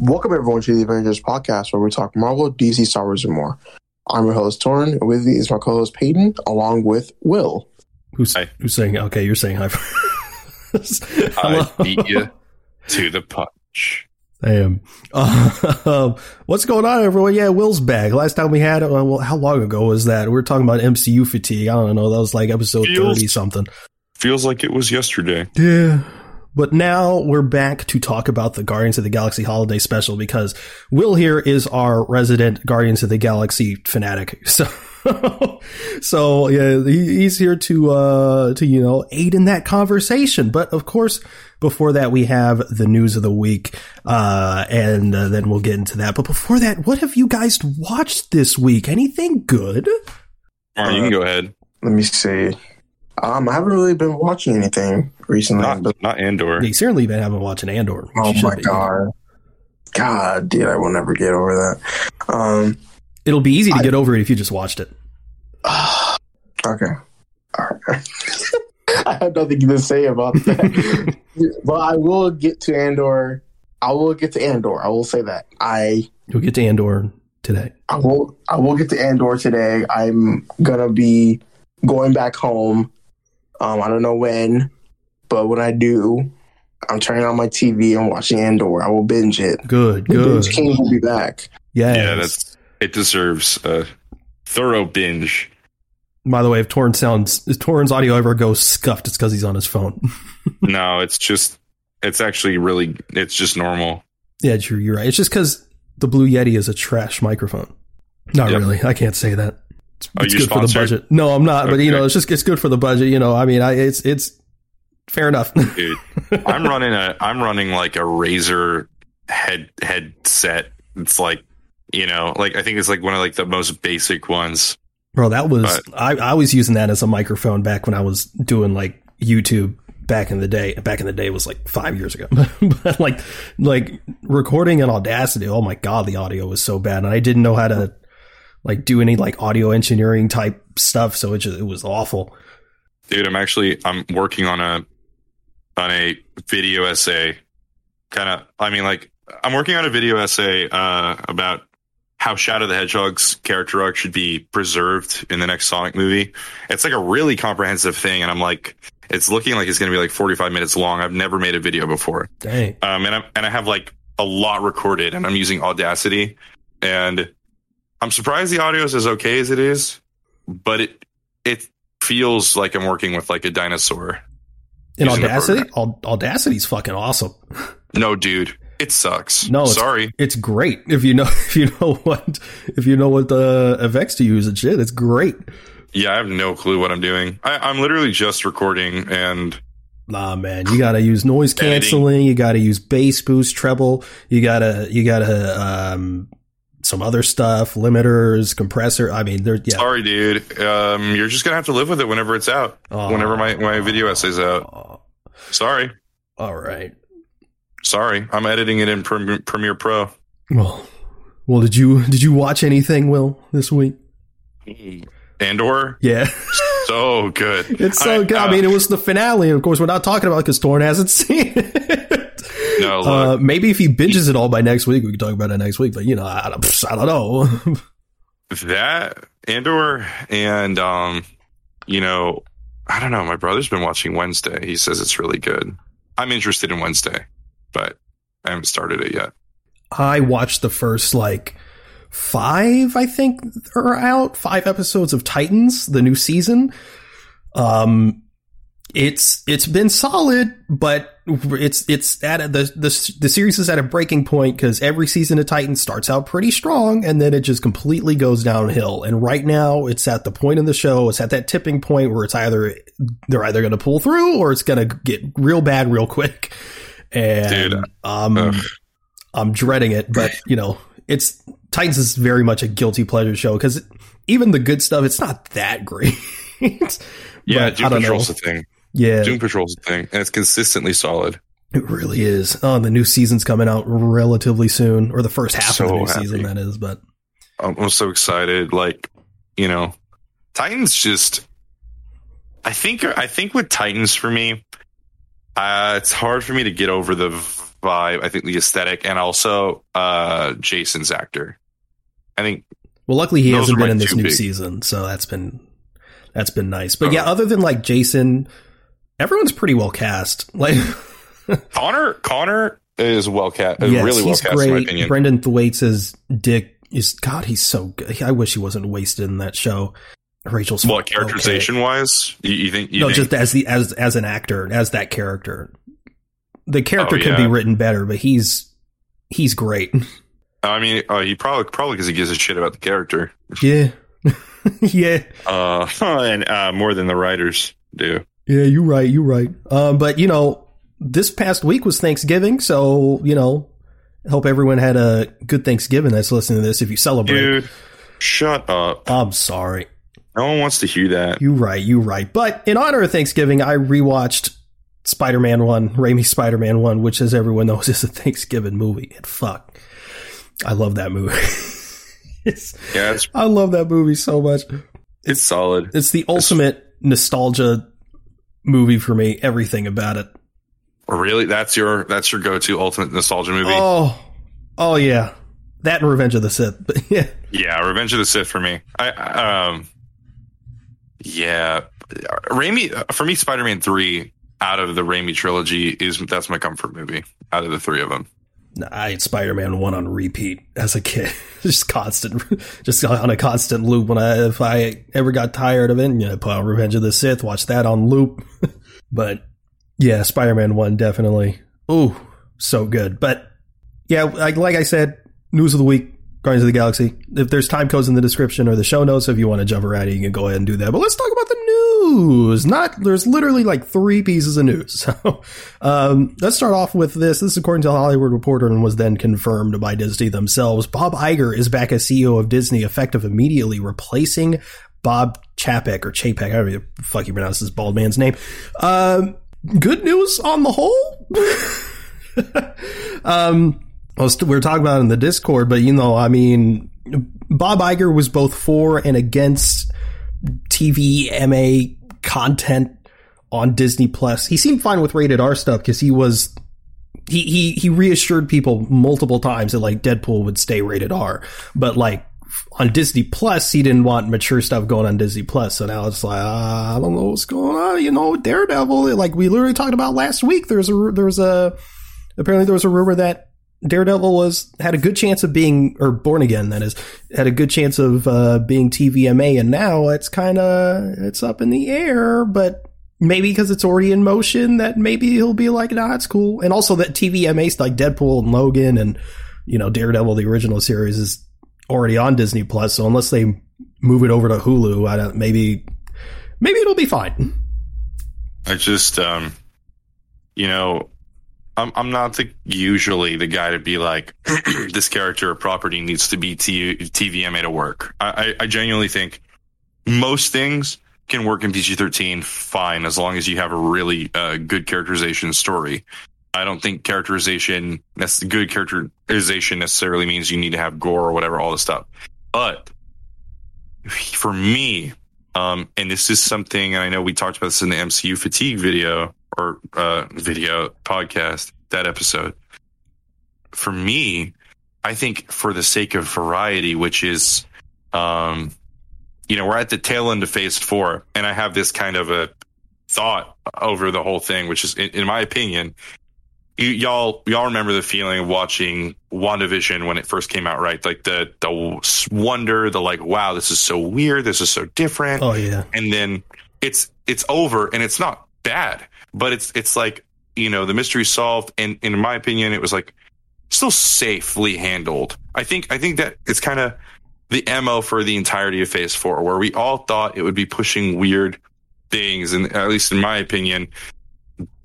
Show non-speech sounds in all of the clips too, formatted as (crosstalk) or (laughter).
Welcome everyone to the Avengenerds podcast where we talk Marvel, DC, Star Wars, and more. I'm your host Tauren, and with me is my co-host Peyton, along with Will. Who's Hi. who's saying? Okay, you're saying hi. (laughs) I beat you to the punch. I am. Uh, what's going on, everyone? Yeah, Will's back. Last time we had, uh, well, how long ago was that? We were talking about MCU fatigue. I don't know. That was like episode Feels- thirty something. Feels like it was yesterday. Yeah. But now we're back to talk about the Guardians of the Galaxy holiday special because Will here is our resident Guardians of the Galaxy fanatic. (laughs) So, so yeah, he's here to, uh, to, you know, aid in that conversation. But of course, before that, we have the news of the week. Uh, and uh, then we'll get into that. But before that, what have you guys watched this week? Anything good? All right, you can go ahead. Let me see. Um, I haven't really been watching anything recently, Not but not Andor. You certainly been having watching Andor. oh my be. god, God, dude, I will never get over that. Um, It'll be easy to I- get over it if you just watched it. (sighs) okay, all right. (laughs) I have nothing to say about that, (laughs) but I will get to Andor. I will get to Andor. I will say that I You'll get to Andor today. I will I will get to Andor today. I'm gonna be going back home. Um, I don't know when, but when I do, I'm turning on my TV and watching Andor. I will binge it. Good, The good. Binge King will be back. Yes. Yeah, that's it. Deserves a thorough binge. By the way, if Tauren sounds, if Tauren's audio ever goes scuffed, it's because he's on his phone. (laughs) no, it's just it's actually really it's just normal. yeah, true. You're right. It's just because the Blue Yeti is a trash microphone. Not Yep. really. I can't say that. It's, Are it's you good for the budget. No, I'm not. But you know, it's just it's good for the budget. You know, I mean, I, it's it's fair enough. (laughs) Dude, I'm running a I'm running like a Razer head headset. It's like you know, like I think it's like one of like the most basic ones. Bro, that was But- I, I was using that as a microphone back when I was doing like YouTube back in the day. Back in the day was like five years ago. (laughs) but like like recording in Audacity, oh my god, the audio was so bad, and I didn't know how to like do any like audio engineering type stuff, so it just it was awful. Dude, I'm actually I'm working on a on a video essay. Kind of, I mean, like I'm working on a video essay uh, about how Shadow the Hedgehog's character arc should be preserved in the next Sonic movie. It's like a really comprehensive thing, and I'm like, it's looking like it's going to be like 45 minutes long. I've never made a video before, Dang. um, and I and I have like a lot recorded, and I'm using Audacity, and I'm surprised the audio is as okay as it is, but it it feels like I'm working with like a dinosaur. In Audacity, Aud- Audacity's fucking awesome. No, dude, it sucks. No, it's- sorry. It's great if you know (laughs) if you know what if you know what the effects to use and shit. It's great. Yeah, I have no clue what I'm doing. I, I'm literally just recording, and Nah, man, you gotta use noise canceling. You gotta use bass boost, treble. You gotta, you gotta, um, some other stuff, limiters, compressor. I mean, there, yeah. sorry, dude. Um, you're just gonna have to live with it whenever it's out. Whenever my my video essay's out. Sorry, all right. sorry. I'm editing it in Prem- Premiere Pro. Well, well, did you did you watch anything, Will, this week? Andor, Yeah, so good. (laughs) it's so good. I uh, mean, it was the finale, and of course, we're not talking about because Tauren hasn't (laughs) seen it. No. Uh, maybe if he binges it all by next week, we can talk about it next week. But you know, I, don't- I don't know. (laughs) that Andor and um, you know, I don't know. My brother's been watching Wednesday. He says it's really good. I'm interested in Wednesday, but I haven't started it yet. I watched the first like five, I think, are out. Five episodes of Titans, the new season. Um, it's it's been solid, but it's it's at a, the the the series is at a breaking point because every season of Titans starts out pretty strong and then it just completely goes downhill. And right now, it's at the point in the show, it's at that tipping point where it's either they're either going to pull through or it's going to get real bad real quick. And Dude, um, ugh. I'm dreading it, but you know, it's Titans is very much a guilty pleasure show because even the good stuff, it's not that great. (laughs) Yeah, But Doom I don't Patrol's know. a thing. Yeah, Doom Patrol's a thing, and it's consistently solid. it really is. Oh, the new season's coming out relatively soon, or the first half of the new happy. season, that is. But I'm, I'm so excited. Like, you know, Titans just. I think I think with Titans for me, uh, it's hard for me to get over the vibe. I think the aesthetic, and also uh, Jason's actor. I think. Well, luckily he hasn't been in this new big- season, so that's been that's been nice. But Oh. yeah, other than like Jason, everyone's pretty well cast. (laughs) Like, Connor Connor is well cast, yes, really well cast in my opinion. Brenton Thwaites as Dick is God. He's so good. I wish he wasn't wasted in that show. Rachel's What okay. characterization wise, you, you think? You no, think, just as the as as an actor, as that character. The character Oh, could yeah. be written better, but he's he's great. (laughs) I mean, uh, he probably probably because he gives a shit about the character, Yeah, (laughs) yeah, uh, and uh, more than the writers do. Yeah. you're right, You're right. Um, but you know, this past week was Thanksgiving, so you know, hope everyone had a good Thanksgiving. That's listening to this. If you celebrate, Dude, shut up! I'm sorry. No one wants to hear that. You're right, You're right. But in honor of Thanksgiving, I rewatched Spider-Man One, Raimi Spider-Man One, which, as everyone knows, (laughs) is a Thanksgiving movie. And fuck, I love that movie. (laughs) it's, Yeah, it's I love that movie so much. it's solid. It's the ultimate nostalgia movie for me. Everything about it. Really, that's your that's your go to ultimate nostalgia movie. Oh, oh yeah, that and Revenge of the Sith. But (laughs) yeah, Yeah, Revenge of the Sith for me. I um, yeah, Raimi for me, Spider Man three out of the Raimi trilogy is that's my comfort movie out of the three of them. I had Spider-Man one on repeat as a kid, (laughs) just constant, just on a constant loop. When I, if I ever got tired of it, you know, put on Revenge of the Sith, watch that on loop. (laughs) but yeah, Spider-Man one definitely. Ooh, so good. But yeah, like, like I said, news of the week, Guardians of the Galaxy. If there's time codes in the description or the show notes, if you want to jump around, you can go ahead and do that. But let's talk about the news. Not there's literally like three pieces of news. (laughs) So um, let's start off with this. This is according to the Hollywood Reporter and was then confirmed by Disney themselves. Bob Iger is back as CEO of Disney, effective immediately, replacing Bob Chapek or Chapek. I don't the fuck you pronounce this bald man's name. Um, good news on the whole. (laughs) um, was, we're talking about in the Discord, but you know, I mean, Bob Iger was both for and against TV MA content on Disney Plus. He seemed fine with rated R stuff because he was he he he reassured people multiple times that like Deadpool would stay rated R, but like on Disney Plus, he didn't want mature stuff going on Disney Plus. So now it's like uh, I don't know what's going on. You know, Daredevil. Like we literally talked about last week. There's a there's a apparently there was a rumor that Daredevil was had a good chance of being or Born Again that is had a good chance of uh, being TVMA, and now it's kind of it's up in the air, but. Maybe because it's already in motion, that maybe he'll be like, "Nah, it's cool." And also that TVMA like Deadpool and Logan and you know Daredevil, the original series, is already on Disney Plus. So unless they move it over to Hulu, I don't. Maybe maybe it'll be fine. I just, um, you know, I'm I'm not the usually the guy to be like (clears throat) this character or property needs to be T- TVMA to work. I, I, I genuinely think most things can work in PG-13 fine as long as you have a really uh, good characterization story. I don't think characterization, that's good characterization necessarily means you need to have gore or whatever, all this stuff. But for me, um, and this is something, and I know we talked about this in the MCU fatigue video or uh, video podcast, that episode. For me, I think for the sake of variety, which is, um, you know, we're at the tail end of phase four, and I have this kind of a thought over the whole thing, which is, in, in my opinion, you, y'all y'all remember the feeling of watching WandaVision when it first came out, right? Like the the wonder, the like, wow, this is so weird, this is so different Oh yeah, and then it's it's over and it's not bad but it's it's like you know the mystery solved and, and in my opinion it was like still safely handled. I think i think that it's kind of the mo for the entirety of phase four where we all thought it would be pushing weird things and at least in my opinion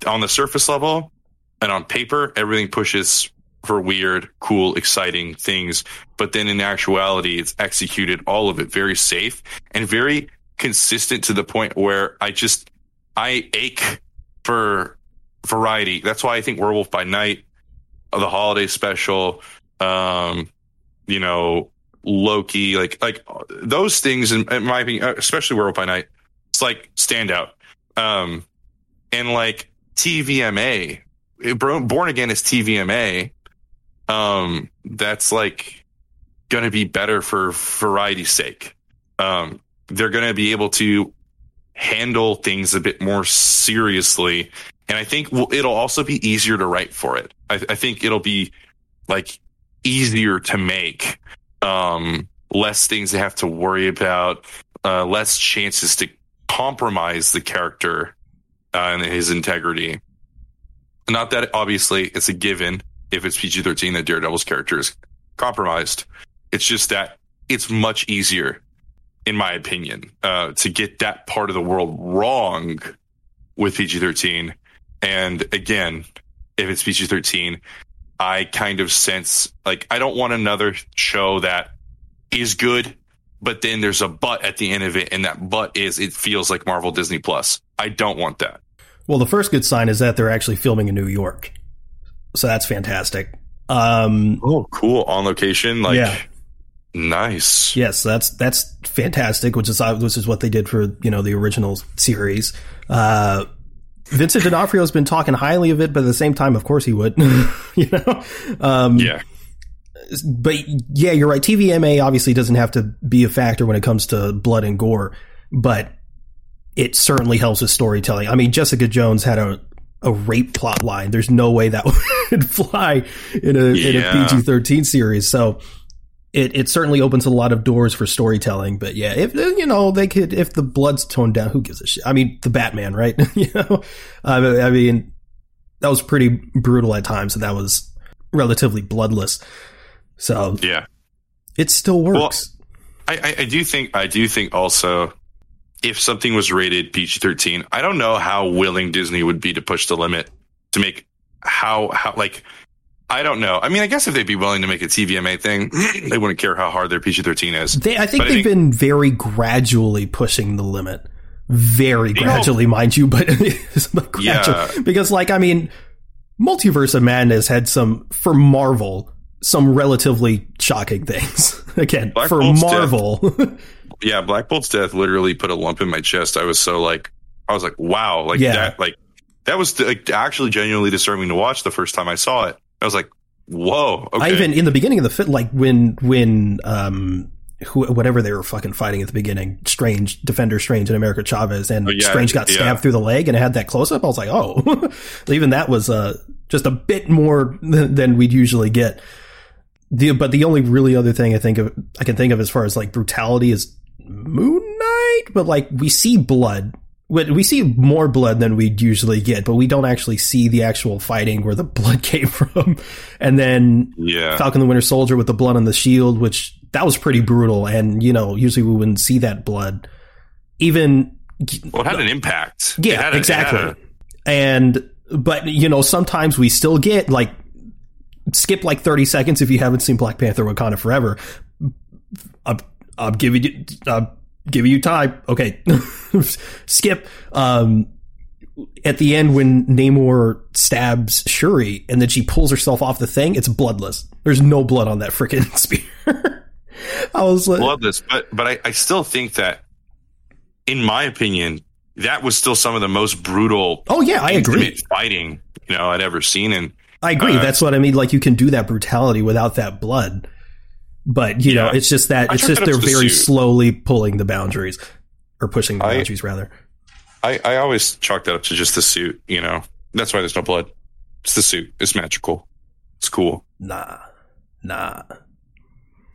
on the surface level and on paper everything pushes for weird cool exciting things but then in actuality it's executed all of it very safe and very consistent to the point where I just I ache for variety. That's why I think Werewolf by Night, uh, the holiday special, um, you know, Loki, like like uh, those things in, in my opinion, uh, especially Werewolf by Night, it's like standout. Um, and like TVMA Born Again is TVMA. Um, that's like going to be better for variety's sake. Um, they're going to be able to handle things a bit more seriously. And I think it'll also be easier to write for it. I, I think it'll be like easier to make, um, less things to have to worry about, uh, less chances to compromise the character uh, and his integrity. Not that obviously it's a given if it's PG 13 that Daredevil's character is compromised. It's just that it's much easier, in my opinion, uh, to get that part of the world wrong with PG 13. And again, if it's PG 13, I kind of sense like I don't want another show that is good, but then there's a but at the end of it, and that but is it feels like Marvel Disney Plus. I don't want that. Well, the first good sign is that they're actually filming in New York, so that's fantastic. Um, oh, cool on location, like yeah. Nice. Yes, that's that's fantastic. Which is which is what they did for you know the original series. Uh, Vincent D'Onofrio has been talking highly of it, but at the same time, of course, he would. (laughs) you know, um, yeah. But yeah, you're right. TVMA obviously doesn't have to be a factor when it comes to blood and gore, but it certainly helps with storytelling. I mean, Jessica Jones had a a rape plot line. There's no way that (laughs) would fly in a yeah. in a PG thirteen series. So it it certainly opens a lot of doors for storytelling. But yeah, if you know they could, if the blood's toned down, who gives a shit? I mean, the Batman, right? (laughs) you know, I mean, that was pretty brutal at times, and that was relatively bloodless. So yeah, it still works. Well, I, I do think I do think also if something was rated PG thirteen, I don't know how willing Disney would be to push the limit to make how how like I don't know. I mean, I guess if they'd be willing to make a TVMA thing, (clears throat) they wouldn't care how hard their PG thirteen is. They, I think but they've I think, been very gradually pushing the limit, very gradually, know, mind you, but (laughs) yeah. because like I mean, Multiverse of Madness had some for Marvel some relatively shocking things. (laughs) Again, Black for Bolt's Marvel. (laughs) yeah, Black Bolt's death literally put a lump in my chest. I was so like, I was like, wow, like yeah. that, like that was like, actually genuinely disturbing to watch the first time I saw it. I was like, whoa. Okay. I even in the beginning of the fit, like when when um who, whatever they were fucking fighting at the beginning, Strange, Defender Strange and America Chavez, and oh, yeah, Strange got stabbed yeah. through the leg and it had that close up. I was like, oh, (laughs) even that was uh, just a bit more than we'd usually get. The, but the only really other thing I think of, I can think of as far as like brutality is Moon Knight, but like we see blood. We see more blood than we'd usually get, but we don't actually see the actual fighting where the (laughs) blood came from. And then yeah. Falcon the Winter Soldier with the blood on the shield, which that was pretty brutal. And, you know, usually we wouldn't see that blood. Even. Well, it had an impact. Yeah, a, exactly. A... And, but, you know, sometimes we still get like skip like 30 seconds if you haven't seen Black Panther Wakanda Forever. I'm, I'm giving you, I'm giving you time. Okay. (laughs) skip. Um, at the end when Namor stabs Shuri and then she pulls herself off the thing, it's bloodless. There's no blood on that freaking (laughs) spear. I was like, bloodless, but but I, I still think that, in my opinion, that was still some of the most brutal. Oh yeah, I agree. Fighting, you know, I'd ever seen, and I agree. Uh, That's what I mean. Like you can do that brutality without that blood, but you yeah. know, it's just that I it's just they're very the slowly pulling the boundaries or pushing the I, boundaries rather. I, I always chalk that up to just the suit. You know, that's why there's no blood. It's the suit. It's magical. It's cool. Nah, nah.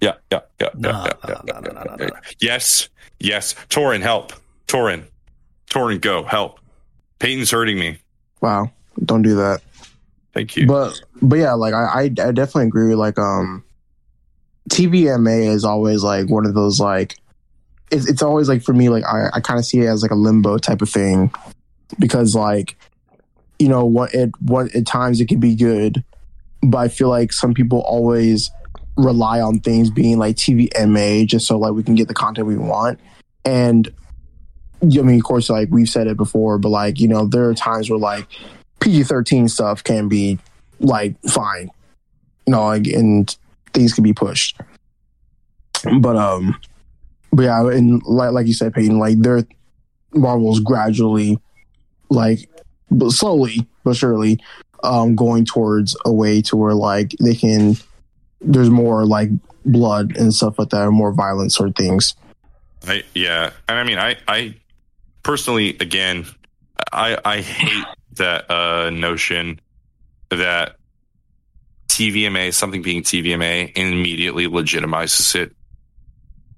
Yeah, yeah, yeah, nah, yeah, yeah, nah, nah, nah, nah, Yes, yes. Tauren, help. Tauren, Tauren, go help. Peyton's hurting me. Wow, don't do that. Thank you. But but yeah, like I I, I definitely agree. With, like um, TVMA is always like one of those like it's it's always like for me like I I kind of see it as like a limbo type of thing because like you know what it what at times it can be good, but I feel like some people always rely on things being like TVMA just so like we can get the content we want. And I mean, of course, like we've said it before, but like, you know, there are times where like PG 13 stuff can be like fine, you know, like, and things can be pushed. But, um, but yeah, and like, like you said, Peyton, like they're Marvel's gradually, like, but slowly but surely, um, going towards a way to where like they can there's more like blood and stuff like that, or more violent sort of things. I, yeah, and I mean, I, I personally, again, I, I hate that uh, notion that TVMA, something being TVMA, and immediately legitimizes it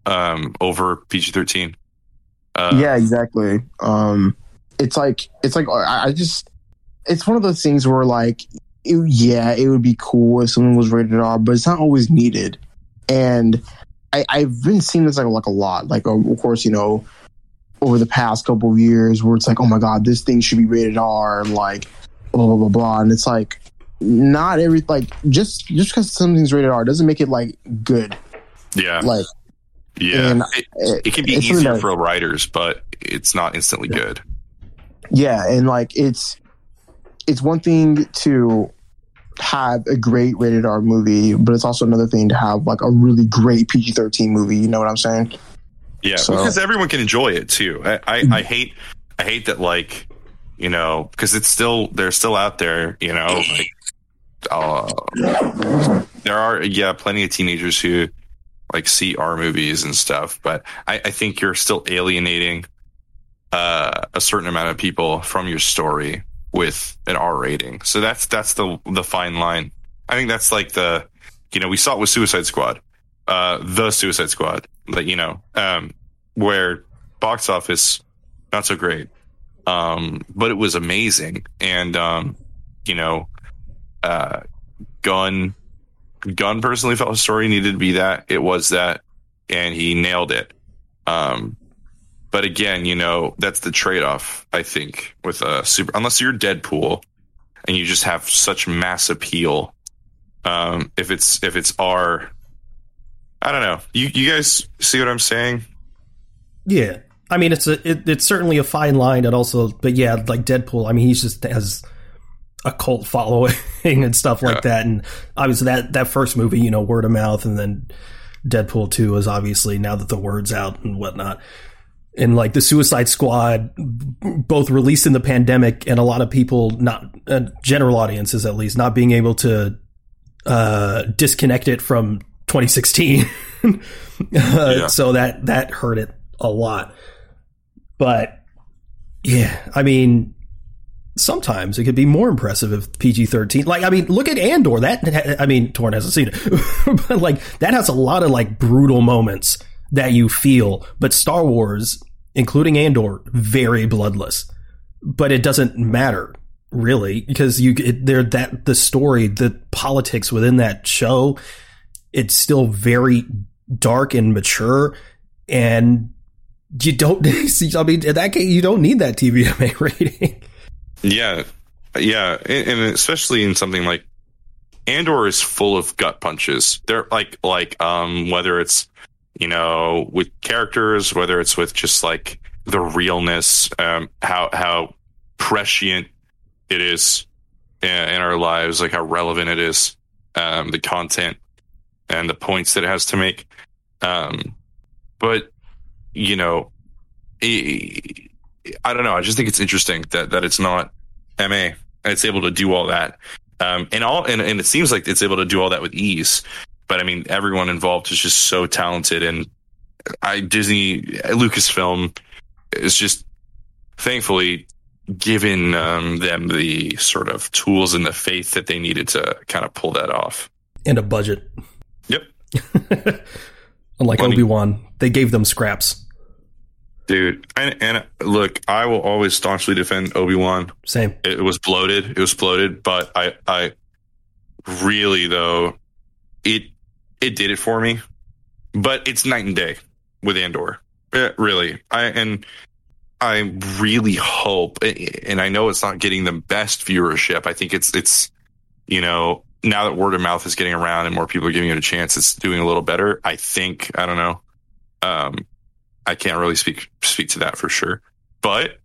um, over PG thirteen. Uh, yeah, exactly. Um, it's like it's like I, I just it's one of those things where like it, yeah, it would be cool if something was rated R, but it's not always needed. And I, I've been seeing this like like a lot. Like of course, you know, over the past couple of years, where it's like, oh my god, this thing should be rated R, and like blah blah blah blah, and it's like not every like just just because something's rated R doesn't make it like good. yeah, Like yeah. and It, it can be easier that- for writers, but it's not instantly good. yeah and like it's it's one thing to have a great rated r movie but it's also another thing to have like a really great pg-13 movie you know what i'm saying Yeah, So- because everyone can enjoy it too. I, I, mm-hmm. I hate I hate that like you know because it's still they're still out there. You know, like uh, there are yeah plenty of teenagers who like see R movies and stuff, but I, I think you're still alienating uh, a certain amount of people from your story with an R rating. So that's that's the the fine line. I think that's like the you know we saw it with Suicide Squad, uh, the Suicide Squad, like you know, um, where box office not so great, um, but it was amazing, and um, you know, uh, Gunn Gunn personally felt the story needed to be that it was that, and he nailed it. Um, but again, you know, that's the trade off, I think, with a super, unless you're Deadpool and you just have such mass appeal. Um, if it's, if it's R, I don't know. You, you guys see what I'm saying? Yeah, I mean it's a it, it's certainly a fine line, and also, but yeah, like Deadpool. I mean, he's just has a cult following (laughs) and stuff like Yeah. that, and obviously that that first movie, you know, word of mouth, and then Deadpool two is obviously now that the word's out and whatnot. And like the Suicide Squad, both released in the pandemic, and a lot of people, not uh, general audiences at least, not being able to uh, disconnect it from 2016. (laughs) uh, Yeah. So that that hurt it a lot. But yeah, I mean, sometimes it could be more impressive if PG thirteen. Like, I mean, look at Andor. That (laughs) I mean, Tauren hasn't seen it, (laughs) but like that has a lot of like brutal moments that you feel. But Star Wars, including Andor, very bloodless. But it doesn't matter really because you it, there that the story, the politics within that show, it's still very dark and mature and you don't (laughs) I mean in that case you don't need that TVMA rating. Yeah, yeah, and, especially in something like Andor is full of gut punches. They're like like um whether it's you know with characters, whether it's with just like the realness, um how how prescient it is in, our lives, like how relevant it is, um the content and the points that it has to make. Um, but you know, I don't know. I just think it's interesting that that it's not MA and it's able to do all that. Um, and all and, and it seems like it's able to do all that with ease. But I mean, everyone involved is just so talented, and I Disney Lucasfilm is just thankfully given um, them the sort of tools and the faith that they needed to kind of pull that off. and a budget. Yep. (laughs) Unlike Obi Wan, they gave them scraps. Dude, and, and look, I will always staunchly defend Obi Wan. Same. It was bloated. It was bloated, but I, I really though, it, it did it for me. But it's night and day with Andor. Eh, really, I and I really hope, and I know it's not getting the best viewership. I think it's it's you know now that word of mouth is getting around and more people are giving it a chance, it's doing a little better. I think I don't know. Um, I can't really speak speak to that for sure, but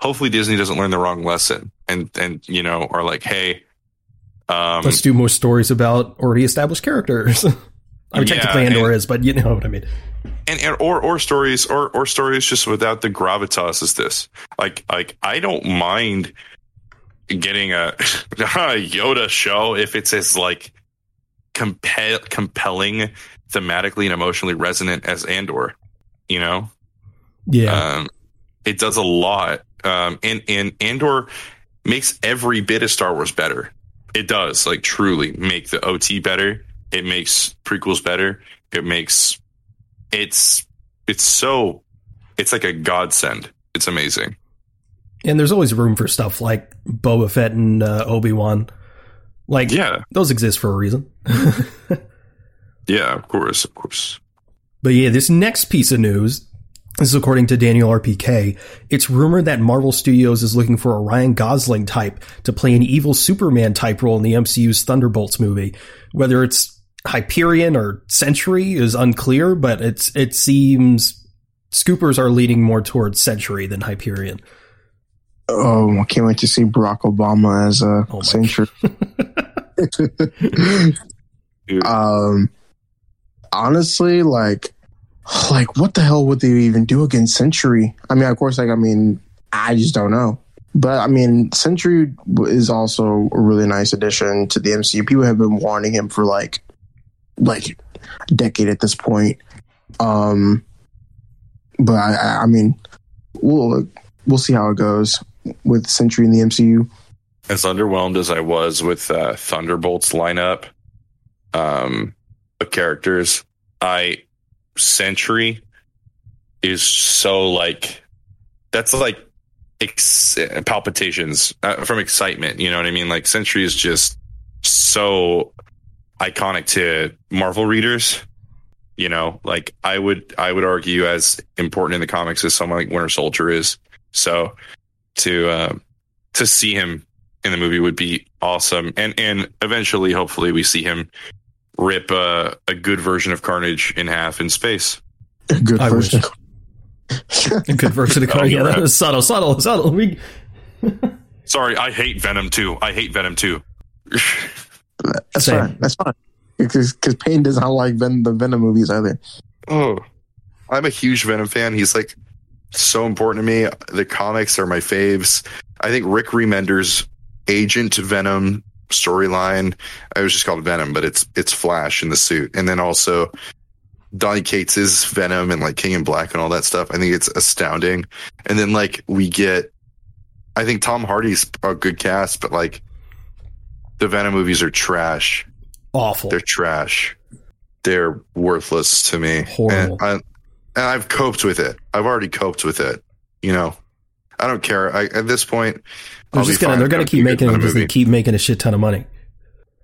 hopefully Disney doesn't learn the wrong lesson and and you know are like, hey, um, Let's do more stories about already established characters. (laughs) I mean, Yeah, technically Andor and- is, but you know what I mean. and, and or or stories or or stories just without the gravitas is this. Like like I don't mind getting a, (laughs) a Yoda show if it's as like compel, compelling, thematically and emotionally resonant as Andor. You know, Yeah. um, it does a lot. Um, and, and Andor makes every bit of Star Wars better. It does, like, truly make the OT better. It makes prequels better. It makes it's it's so it's like a godsend. It's amazing. and there's always room for stuff like Boba Fett and uh, Obi Wan. Like, Yeah, those exist for a reason. (laughs) yeah, of course, of course. But yeah, this next piece of news, this is according to Daniel RPK. It's rumored that Marvel Studios is looking for a Ryan Gosling type to play an evil Superman type role in the MCU's Thunderbolts movie. Whether it's Hyperion or Sentry is unclear, but it's it seems scoopers are leading more towards Sentry than Hyperion. Oh, I can't wait to see Barack Obama as a Oh Sentry. (laughs) (laughs) Um, honestly, like, (sighs) like what the hell would they even do against Sentry? I mean, of course, like, I mean, I just don't know. But I mean, Sentry is also a really nice addition to the MCU. People have been wanting him for like, like, a decade at this point. Um, but I, I- mean, we'll we'll see how it goes with Sentry in the MCU. as underwhelmed as I was with uh, Thunderbolts lineup um, characters, I Sentry is so like that's like ex- palpitations uh, from excitement. You know what I mean? Like Sentry is just so iconic to Marvel readers. You know, like I would I would argue as important in the comics as someone like Winter Soldier is. So to uh, to see him in the movie would be awesome. And and eventually, hopefully, we see him rip uh, a good version of Carnage in half in space. Good I version. A good version of (laughs) Oh, yeah, that right. was (laughs) subtle, subtle, subtle. We, Sorry, I hate Venom too. I hate Venom too. (laughs) That's Same. fine. That's fine. Because Payne does not like Ven- the Venom movies either. oh, I'm a huge Venom fan. He's like so important to me. The comics are my faves. I think Rick Remender's Agent Venom storyline. I was just called Venom, but it's it's Flash in the suit, and then also Donny Cates is Venom and like King in Black and all that stuff. I think it's astounding. And then like we get, I think Tom Hardy's a good cast, but like the Venom movies are trash. awful. They're trash. They're worthless to me. Horrible. And, I, and I've coped with it. I've already coped with it. You know, I don't care. I, at this point, They're I'll just gonna they're gonna keep making for them the because they movie. keep making a shit ton of money.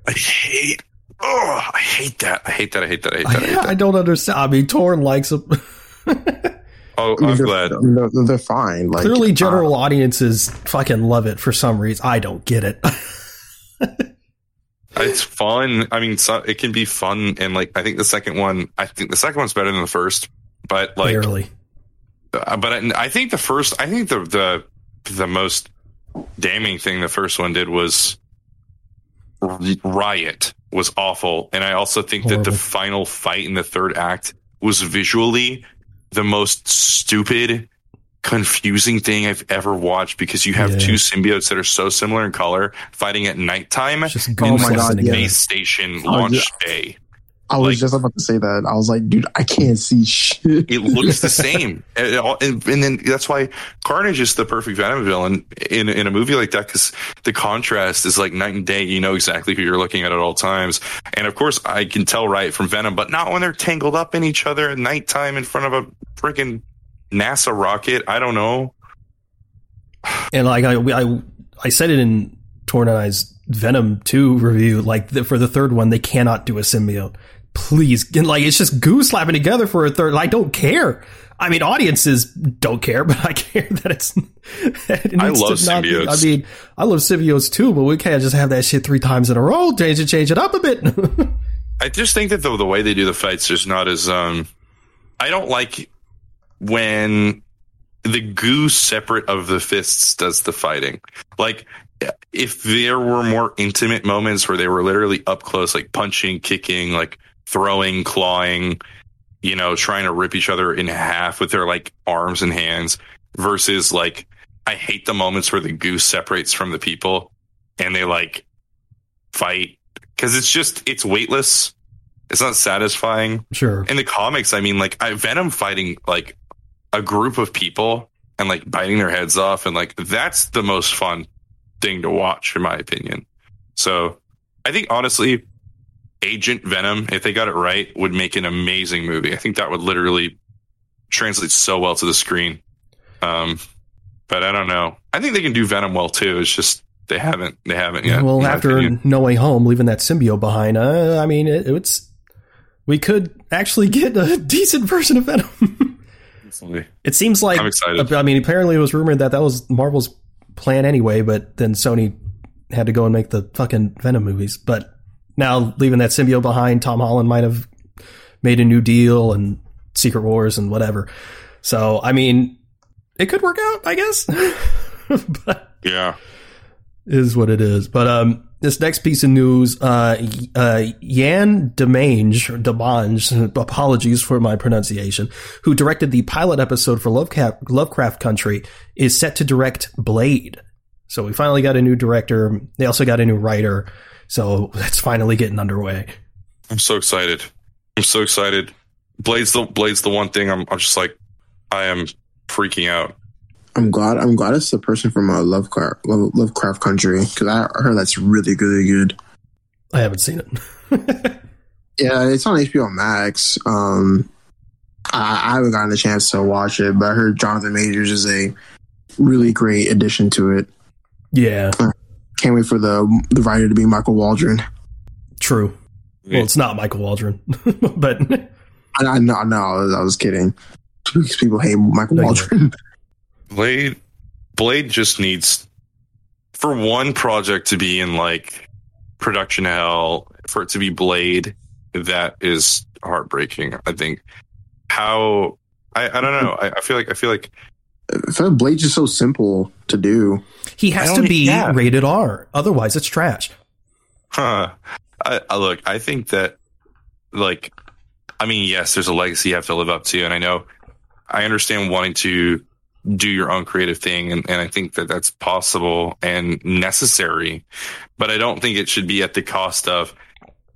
I hate. Oh, I hate that. I hate that. I hate that. I hate that. I hate I, don't understand. I mean, Tauren likes them. (laughs) Oh, I mean, I'm they're, glad. They're, they're fine. Like Clearly, uh, general audiences fucking love it for some reason. I don't get it. (laughs) It's fun. I mean, so, it can be fun, and like I think the second one. I think the second one's better than the first, but like, Barely. Uh, but I, I think the first. I think the the the most damning thing the first one did was riot was awful, and I also think that the final fight in the third act was visually the most stupid. Confusing thing I've ever watched because you have Yeah. two symbiotes that are so similar in color fighting at nighttime just Oh my God, messing yeah. base station Oh, launch yeah. bay. I was like- just about to say that. I was like, dude, I can't see shit. It looks the (laughs) same, and, and, and then that's why Carnage is the perfect Venom villain in in a movie like that because the contrast is like night and day. You know exactly who you're looking at at all times, and of course I can tell right from Venom, but not when they're tangled up in each other at nighttime in front of a freaking NASA rocket. I don't know. And like I, I, I said it in Tauren and I's Venom 2 review, like the, for the third one, they cannot do a symbiote. Please. Like, it's just goo slapping together for a third. I don't care. I mean, audiences don't care, but I (laughs) care that it's. that it I love to not I mean, I love symbiotes too, but we can't just have that shit three times in a row. Change it, change it up a bit. (laughs) I just think that the the way they do the fights is not as um. I don't like when the goo separate of the fists does the fighting. Like if there were more intimate moments where they were literally up close, like punching, kicking, like throwing, clawing, you know, trying to rip each other in half with their like arms and hands versus like I hate the moments where the goose separates from the people and they like fight because it's just it's weightless. It's not satisfying. Sure. In the comics, I mean, like I, Venom fighting like a group of people and like biting their heads off, and like that's the most fun thing to watch, in my opinion. So I think honestly, Agent Venom, if they got it right, would make an amazing movie. I think that would literally translate so well to the screen. Um, but I don't know. I think they can do Venom well too. It's just they haven't. They haven't yet. well, after opinion. No Way Home, leaving that symbiote behind, uh, I mean, it, it's we could actually get a (laughs) decent version of Venom. (laughs) it seems like I'm excited. I mean, apparently it was rumored that that was Marvel's plan anyway, but then Sony had to go and make the fucking Venom movies. But now leaving that symbiote behind, Tom Holland might have made a new deal and Secret Wars and whatever. So, I mean, it could work out, I guess. (laughs) but yeah. is what it is. But um, this next piece of news, uh, uh, Yann Demange, or Demange, (laughs) apologies for my pronunciation, who directed the pilot episode for Lovecraft, Lovecraft Country, is set to direct Blade. So we finally got a new director. They also got a new writer. So that's finally getting underway. I'm so excited. I'm so excited. Blade's the Blade's the one thing I'm I'm just like I am freaking out. I'm glad. I'm glad it's the person from uh, Lovecraft, Love, Lovecraft Country because I heard that's really, really good. I haven't seen it. (laughs) Yeah, it's on HBO Max. Um, I, I haven't gotten a chance to watch it, but I heard Jonathan Majors is a really great addition to it. yeah, Can't wait for the the writer to be Michael Waldron. true. Well, it's not Michael Waldron, (laughs) but I, I know, no, I was kidding. Because people hate Michael No, Waldron. Blade Blade just needs for one project to be in like production hell, for it to be Blade, that is heartbreaking. I think how I, I don't know. I, I feel like I feel like I feel like Blade's just so simple to do. He has to be yeah. rated R. Otherwise, it's trash. Huh. I, I look, I think that, like, I mean, yes, there's a legacy you have to live up to. And I know, I understand wanting to do your own creative thing. And, and I think that that's possible and necessary. But I don't think it should be at the cost of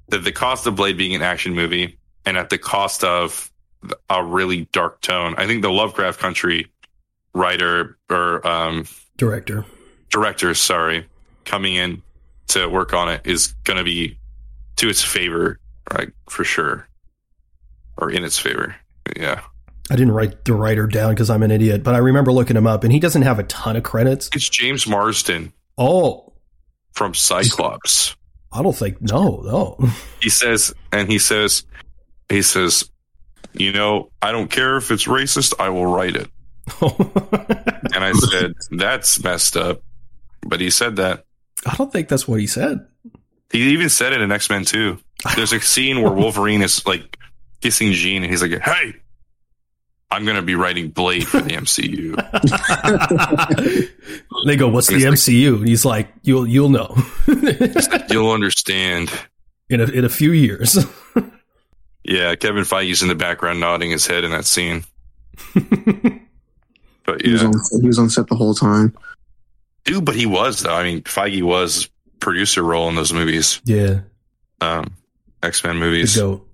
the, the cost of Blade being an action movie and at the cost of a really dark tone. I think the Lovecraft Country writer or um, Director. Director, sorry, coming in to work on it is going to be to its favor, right? For sure, or in its favor. Yeah, I didn't write the writer down because I'm an idiot, but I remember looking him up, and he doesn't have a ton of credits. it's James Marsden Oh, from Cyclops. I don't think no, no. (laughs) He says, and he says, he says, you know, I don't care if it's racist, I will write it. (laughs) And I said, that's messed up. But he said that. I don't think that's what he said. He even said it in X Men 2. There's a scene where Wolverine is like kissing Jean, and he's like, "Hey, I'm gonna be writing Blade for the MCU." (laughs) they go, "What's the And MCU?" And he's like, "You'll you'll know (laughs) You'll understand. in a in a few years." (laughs) Yeah, Kevin Feige's in the background nodding his head in that scene. But He was yeah, on he was on set the whole time. Dude, but he was though. I mean, Feige was producer role in those movies, yeah, um, X Men the movies. goat.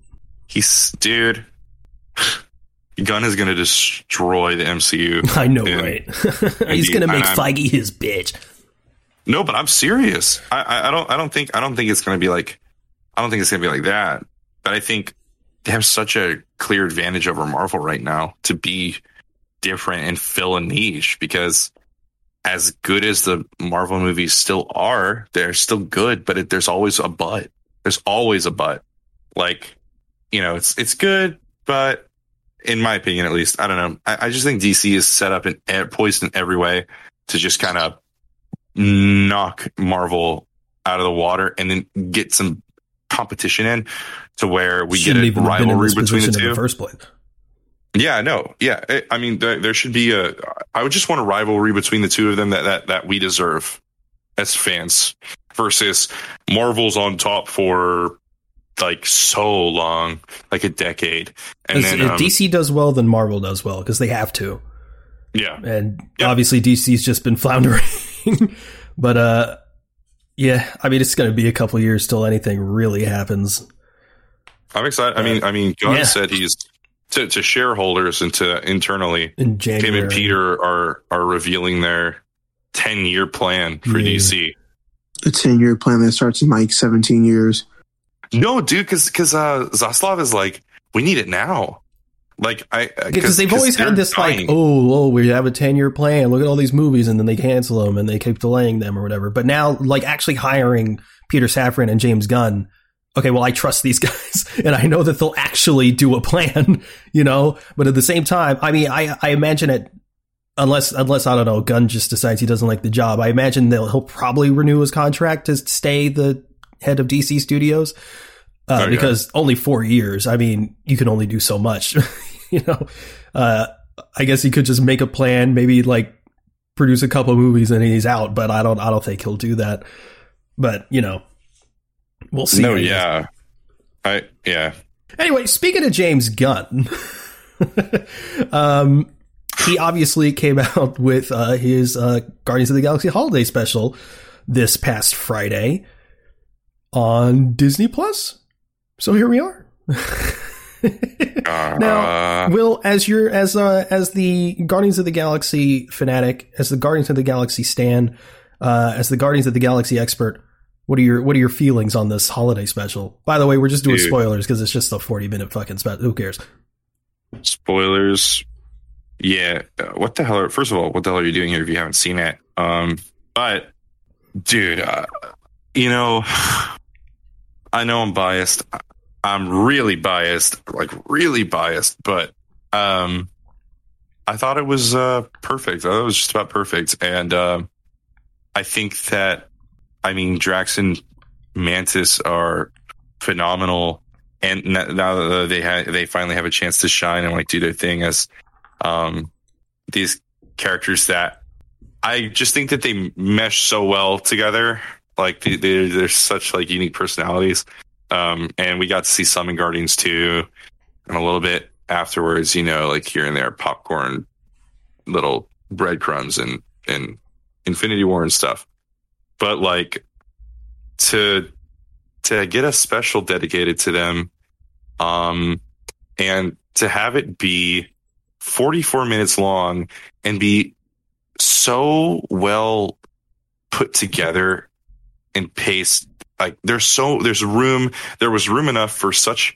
He's dude. (sighs) Gunn is gonna destroy the MCU. (laughs) I know, Yeah. right? (laughs) he's gonna make I'm- Feige his bitch. No, but I'm serious. I, I, I don't. I don't think. I don't think it's going to be like. I don't think it's going to be like that. But I think they have such a clear advantage over Marvel right now to be different and fill a niche because as good as the Marvel movies still are, they're still good. But it, there's always a but. There's always a but. Like, you know, it's it's good, but in my opinion, at least, I don't know. I, I just think DC is set up and e- poised in every way to just kind of knock Marvel out of the water and then get some competition in to where we Shouldn't get a even have been in rivalry between the position in the first place. Yeah, no, yeah. I- I mean, there, there should be a. I would just want a rivalry between the two of them that that that we deserve as fans versus Marvel's on top for like so long, like a decade, and then if um, DC does well, then Marvel does well because they have to. yeah, and Yep. obviously DC's just been (laughs) floundering. but uh Yeah, I mean it's going to be a couple years till anything really happens. I'm excited. I mean, I mean, Gunn Yeah. said he's to, to shareholders and to internally. In Him January, and Peter are are revealing their ten year plan for Yeah. DC. A 10 year plan that starts in like 17 years. No, dude, because because uh, Zaslav is like, we need it now. Like I because they've always had this like, oh, oh, we have a ten year plan. Look at all these movies, and then they cancel them, and they keep delaying them or whatever. But now, like actually hiring Peter Safran and James Gunn. Okay, well, I trust these (laughs) guys, and I know that they'll actually do a plan, you know. But at the same time, I mean, I I imagine it. Unless, unless I don't know, Gunn just decides he doesn't like the job. I imagine they'll he'll probably renew his contract to stay the head of DC Studios, uh, Oh, yeah. because only four years. I mean, you can only do so much, (laughs) you know. Uh, I guess he could just make a plan, maybe like produce a couple of movies and he's out. But I don't, I don't think he'll do that. But you know, we'll see. no, yeah, I yeah. Anyway, speaking of James Gunn, (laughs) um, he obviously came (laughs) out with uh, his uh, Guardians of the Galaxy holiday special this past Friday on Disney Plus. So here we are. (laughs) Now, Will, as your as uh, as the Guardians of the Galaxy fanatic, as the Guardians of the Galaxy stan, uh, as the Guardians of the Galaxy expert, what are your what are your feelings on this holiday special? By the way, we're just doing Dude. spoilers because it's just a forty minute fucking special. Who cares? spoilers. Yeah, uh, what the hell? Are, first of all, what the hell are you doing here if you haven't seen it? Um, but dude, uh, you know, (sighs) I know I'm biased. I'm really biased, like really biased, but um, I thought it was uh perfect. I thought it was just about perfect, and um, I think that I mean Drax and Mantis are phenomenal and now that they ha- they finally have a chance to shine and like do their thing as um these characters that I just think that they mesh so well together. Like they, they're they're such like unique personalities. Um, and we got to see some in Guardians too, and a little bit afterwards. You know, like here and there, popcorn, little breadcrumbs, and and Infinity War and stuff. But like to to get a special dedicated to them um and to have it be 44 minutes long and be so well put together and paced like there's so there's room there was room enough for such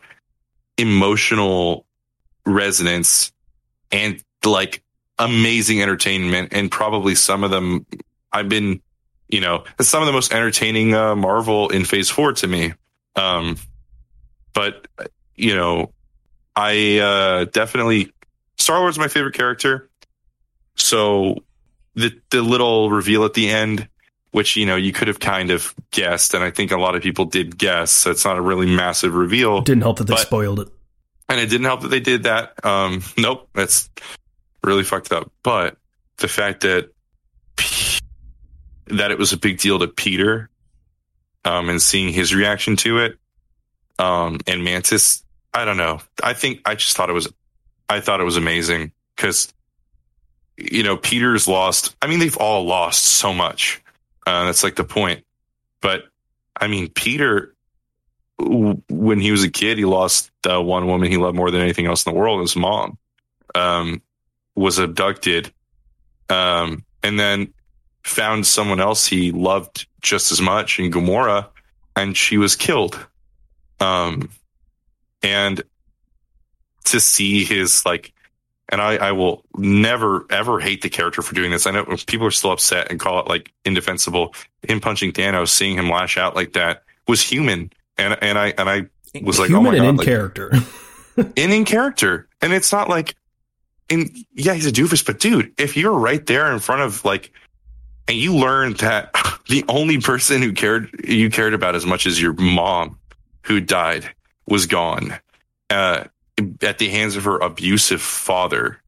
emotional resonance and like amazing entertainment and probably some of them I've been you know it's some of the most entertaining uh, Marvel in Phase 4 to me um but you know I uh definitely Star Lord's my favorite character so the the little reveal at the end which you know you could have kind of guessed and I think a lot of people did guess so it's not a really massive reveal Didn't help that they But- spoiled it. and it didn't help that they did that. Um, nope, that's really fucked up. But the fact that that it was a big deal to Peter, um, and seeing his reaction to it, um, and Mantis, I don't know. I think I just thought it was, I thought it was amazing because, you know, Peter's lost. I mean, they've all lost so much. Uh, that's like the point. But I mean, Peter w- when he was a kid, he lost the one woman he loved more than anything else in the world. His mom um, was abducted, um, and then found someone else he loved just as much in Gamora, and she was killed. Um, and to see his like, and I, I will never ever hate the character for doing this. I know people are still upset and call it like indefensible. Him punching Thanos, seeing him lash out like that was human and and I and I was like, oh my and God, in like- character. (laughs) and in character, and it's not like, in yeah, he's a doofus, but dude, if you're right there in front of like, and you learned that (laughs) the only person who cared you cared about as much as your mom, who died, was gone, uh, at the hands of her abusive father,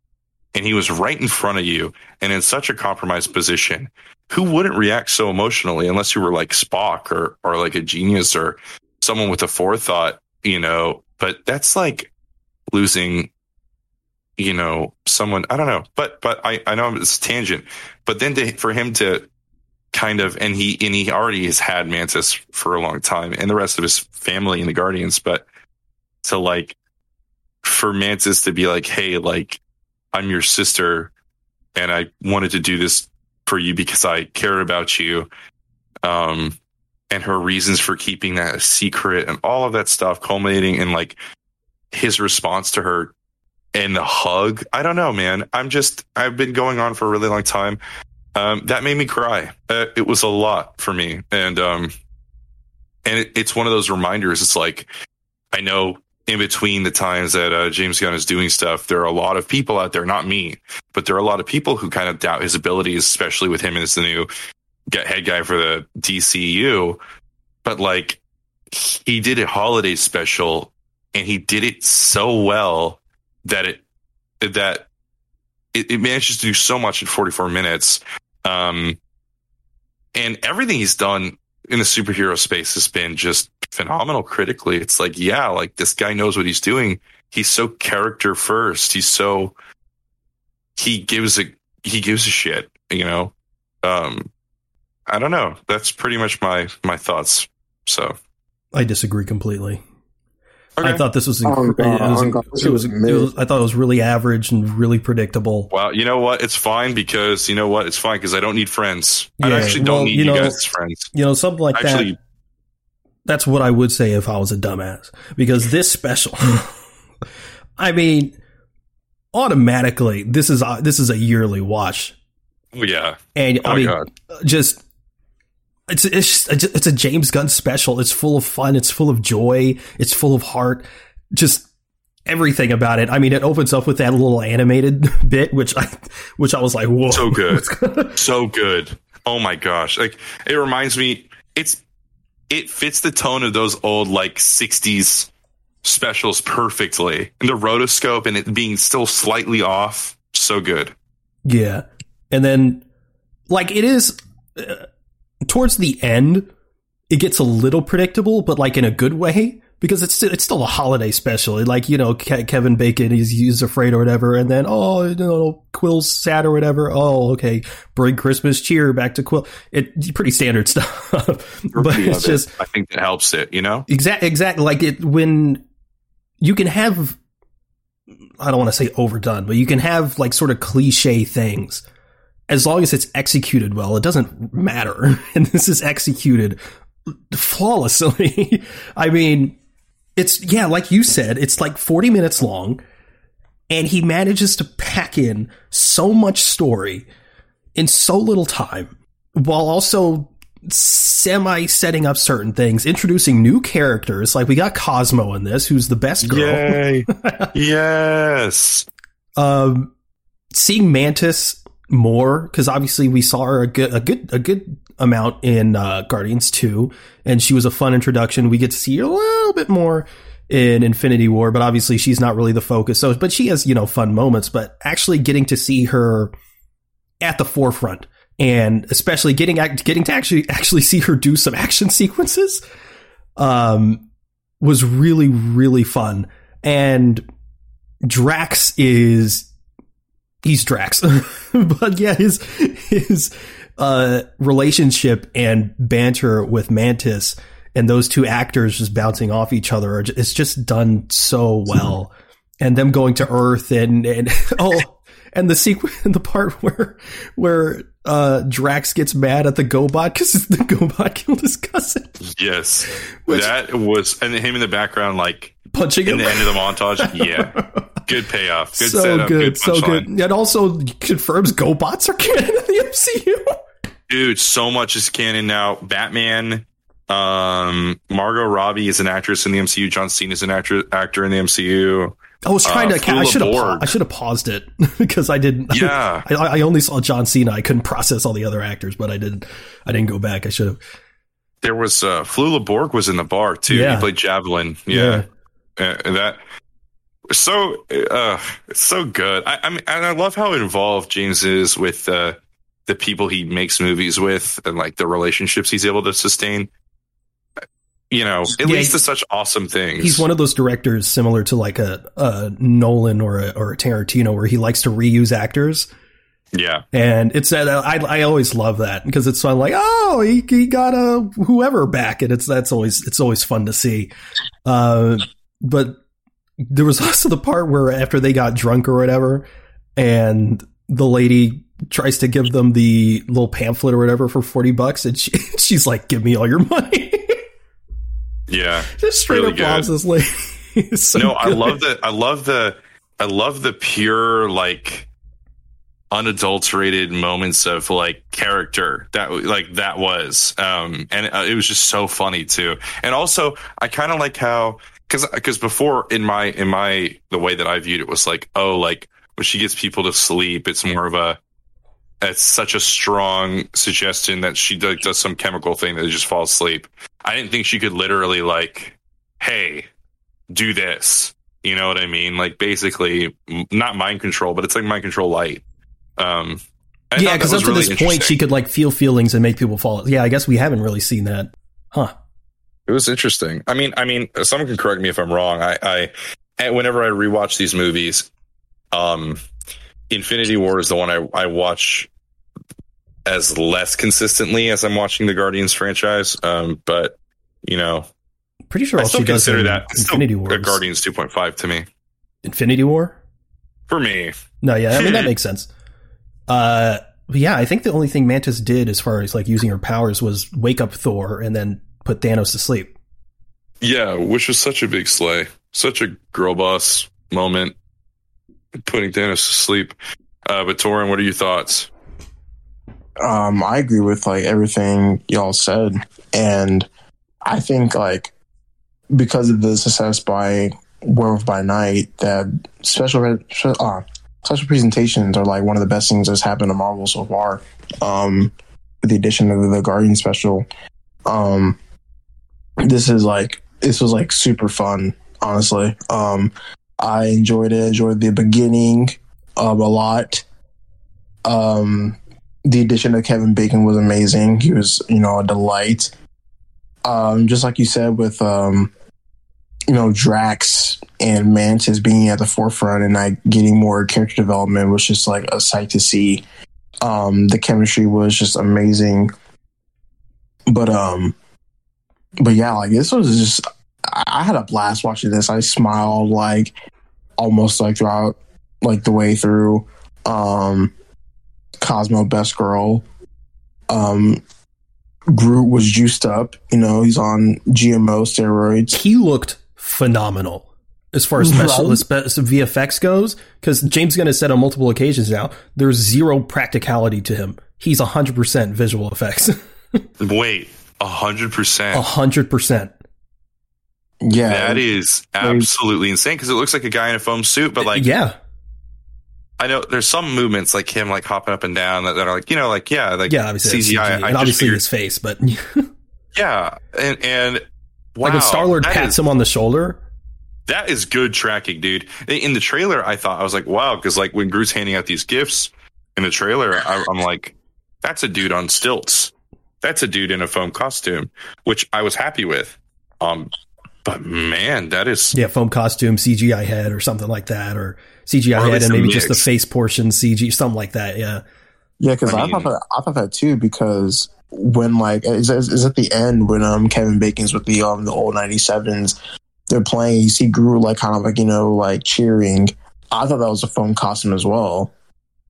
and he was right in front of you and in such a compromised position. Who wouldn't react so emotionally unless you were like Spock or or like a genius or someone with a forethought, you know? But that's like losing, you know, someone. I don't know, but but I I know it's a tangent. But then to, for him to kind of and he and he already has had Mantis for a long time and the rest of his family and the Guardians, but to like for Mantis to be like, hey, like I'm your sister and I wanted to do this for you because I care about you. Um and her reasons for keeping that a secret and all of that stuff culminating in like his response to her and the hug. I don't know, man. I'm just I've been going on for a really long time. Um, that made me cry. Uh, it was a lot for me, and um, and it, it's one of those reminders. It's like I know in between the times that uh, James Gunn is doing stuff, there are a lot of people out there, not me, but there are a lot of people who kind of doubt his abilities, especially with him as the new head guy for the DCU. But like he did a holiday special and he did it so well that it that it, it manages to do so much in 44 minutes. Um, and everything he's done in the superhero space has been just phenomenal critically. It's like, yeah, like this guy knows what he's doing. He's so character first. He's so he gives a he gives a shit, you know. Um I don't know. That's pretty much my my thoughts. So I disagree completely. Okay. I thought this was, Oh, inc- God, it was, oh, God, it was, was it was- I thought it was really average and really predictable. Well, you know what? It's fine because you know what? It's fine because I don't need friends. I Yeah, actually don't well, need you you, know, guys friends. You know, something like Actually, that. That's what I would say if I was a dumbass. Because this special, (laughs) I mean, automatically, this is a, this is a yearly watch, oh, yeah. and Oh I mean, god. just it's it's just, it's a James Gunn special. It's full of fun. It's full of joy. It's full of heart. Just everything about it. I mean, it opens up with that little animated (laughs) bit, which I which I was like, whoa, So good. (laughs) So good. Oh my gosh. Like it reminds me it's it fits the tone of those old like 60s specials perfectly. And the rotoscope and it being still slightly off. So good. Yeah. And then, like, it is uh, towards the end, it gets a little predictable, but like in a good way because it's still, it's still a holiday special. Like, you know, Ke- Kevin Bacon, he's, he's afraid or whatever. And then, oh, you know, Quill's sad or whatever. Oh, okay. Bring Christmas cheer back to Quill. It pretty standard (laughs) stuff, but it's it. just, I think that helps it, you know? Exact, exactly. Like it when you can have, I don't want to say overdone, but you can have like sort of cliche things as long as it's executed well. It doesn't matter, (laughs) and this is executed flawlessly. (laughs) I mean, it's yeah, like you said, it's like forty minutes long, and he manages to pack in so much story in so little time, while also semi setting up certain things, introducing new characters. Like we got Cosmo in this, who's the best girl. Yay. (laughs) yes. Um, seeing Mantis more because obviously we saw her a good a good a good amount in uh, Guardians Two, and she was a fun introduction. We get to see her a little bit more in Infinity War, but obviously she's not really the focus. So, but she has you know fun moments. But actually getting to see her at the forefront and especially getting getting to actually actually see her do some action (laughs) sequences um was really really fun and Drax is he's Drax (laughs) but yeah his his uh relationship and banter with Mantis and those two actors just bouncing off each other are it's just done so well. And them going to earth and and (laughs) oh and the sequence (laughs) the part where where uh Drax gets mad at the GoBot because the GoBot killed his cousin. Yes. Which- that was and him in the background like punching in him the end of the montage. (laughs) Yeah. Good payoff. Good so setup. good, Good, so punchline. good and also confirms GoBots are canon in the MCU Dude, so much is canon now. Batman, um, Margot Robbie is an actress in the MCU. John Cena is an actor actor in the MCU. I was trying Uh, to I should have. I should have paused it (laughs) because I didn't (laughs) Yeah. I, I only saw John Cena I couldn't process all the other actors but I didn't I didn't go back I should have There was uh, Flula Borg was in the bar too. Yeah. He played javelin. Yeah, Uh, that so uh, so good. I, I mean, and I love how involved James is with uh, the people he makes movies with, and like the relationships he's able to sustain. You know, it Yeah, leads to such awesome things. He's one of those directors similar to like a, a Nolan or a, or a Tarantino where he likes to reuse actors Yeah. And it's that I I always love that because it's so like oh he, he got a whoever back and it's that's always it's always fun to see. Uh, but there was (laughs) also the part where after they got drunk or whatever, and the lady tries to give them the little pamphlet or whatever for forty bucks, and she, (laughs) she's like, "Give me all your money." (laughs) Yeah. Just straight Really up robs good. this lady. So no, I love the I love the I love the pure like unadulterated moments of like character that like that was um and uh, it was just so funny too and also i kind of like how because because before in my in my the way that i viewed it was like oh like when she gets people to sleep it's more of a it's such a strong suggestion that she like, does some chemical thing that they just fall asleep. I didn't think she could literally like hey do this. You know what i mean? Like basically m- not mind control but it's like mind control light. Um I yeah, because up to really this point, she could like feel feelings and make people fall. Yeah, I guess we haven't really seen that, huh? It was interesting. I mean, I mean, someone can correct me if I'm wrong. I, I, whenever I rewatch these movies, um, Infinity War is the one I, I watch as less consistently as I'm watching the Guardians franchise. Um, but you know, Pretty sure I still consider that Infinity War. Guardians 2.5 to me. Infinity War. For me, No, yeah, I mean that (laughs) makes sense. Uh, yeah, I think the only thing Mantis did as far as like using her powers was wake up Thor and then put Thanos to sleep. yeah, which was such a big slay, such a girl boss moment, putting Thanos to sleep. Uh, but Tauren, what are your thoughts? Um, I agree with like everything y'all said, and I think like because of the success by Werewolf by Night, that special uh, special presentations are like one of the best things that's happened to Marvel so far. Um, with the addition of the Guardian special, um, this is like this was like super fun. Honestly, um, I enjoyed it. Enjoyed the beginning um, a lot. Um, the addition of Kevin Bacon was amazing. He was, you know, a delight. Um, just like you said, with um, you know, Drax and Mantis being at the forefront and like getting more character development was just like a sight to see. Um, the chemistry was just amazing. But um, but yeah, like this was just I, I had a blast watching this. I smiled like almost like throughout like the way through. Um, Cosmo Best Girl. Um, Groot was juiced up. You know, he's on GMO steroids. He looked phenomenal as far as special Right. as VFX goes. Because James Gunn has said on multiple occasions now, there's zero practicality to him. He's hundred percent visual effects, (laughs) Wait, a hundred percent. A hundred percent. Yeah, That is absolutely insane because it looks like a guy in a foam suit, but like yeah, I know there's some movements like him like hopping up and down that, that are like you know like yeah like yeah. Obviously, that's CGI. CG, I and just obviously figured- his face, but (laughs) yeah, and and wow, like when Star Lord that pats is- him on the shoulder. That is good tracking, dude. In the trailer, I thought I was like, wow, because like when Groot's handing out these gifts in the trailer, I, I'm like, that's a dude on stilts. That's a dude in a foam costume, which I was happy with. Um, but man, that is Yeah, foam costume, CGI head, or something like that, or CGI Or head and a maybe just the face portion CG, something like that. Yeah, yeah. Because I I, mean- thought that, I thought that too. Because when like is, is, is at the end when um Kevin Bacon's with the um the old ninety sevens, they're playing. You see Groot like kind of like you know like cheering. I thought that was a foam costume as well.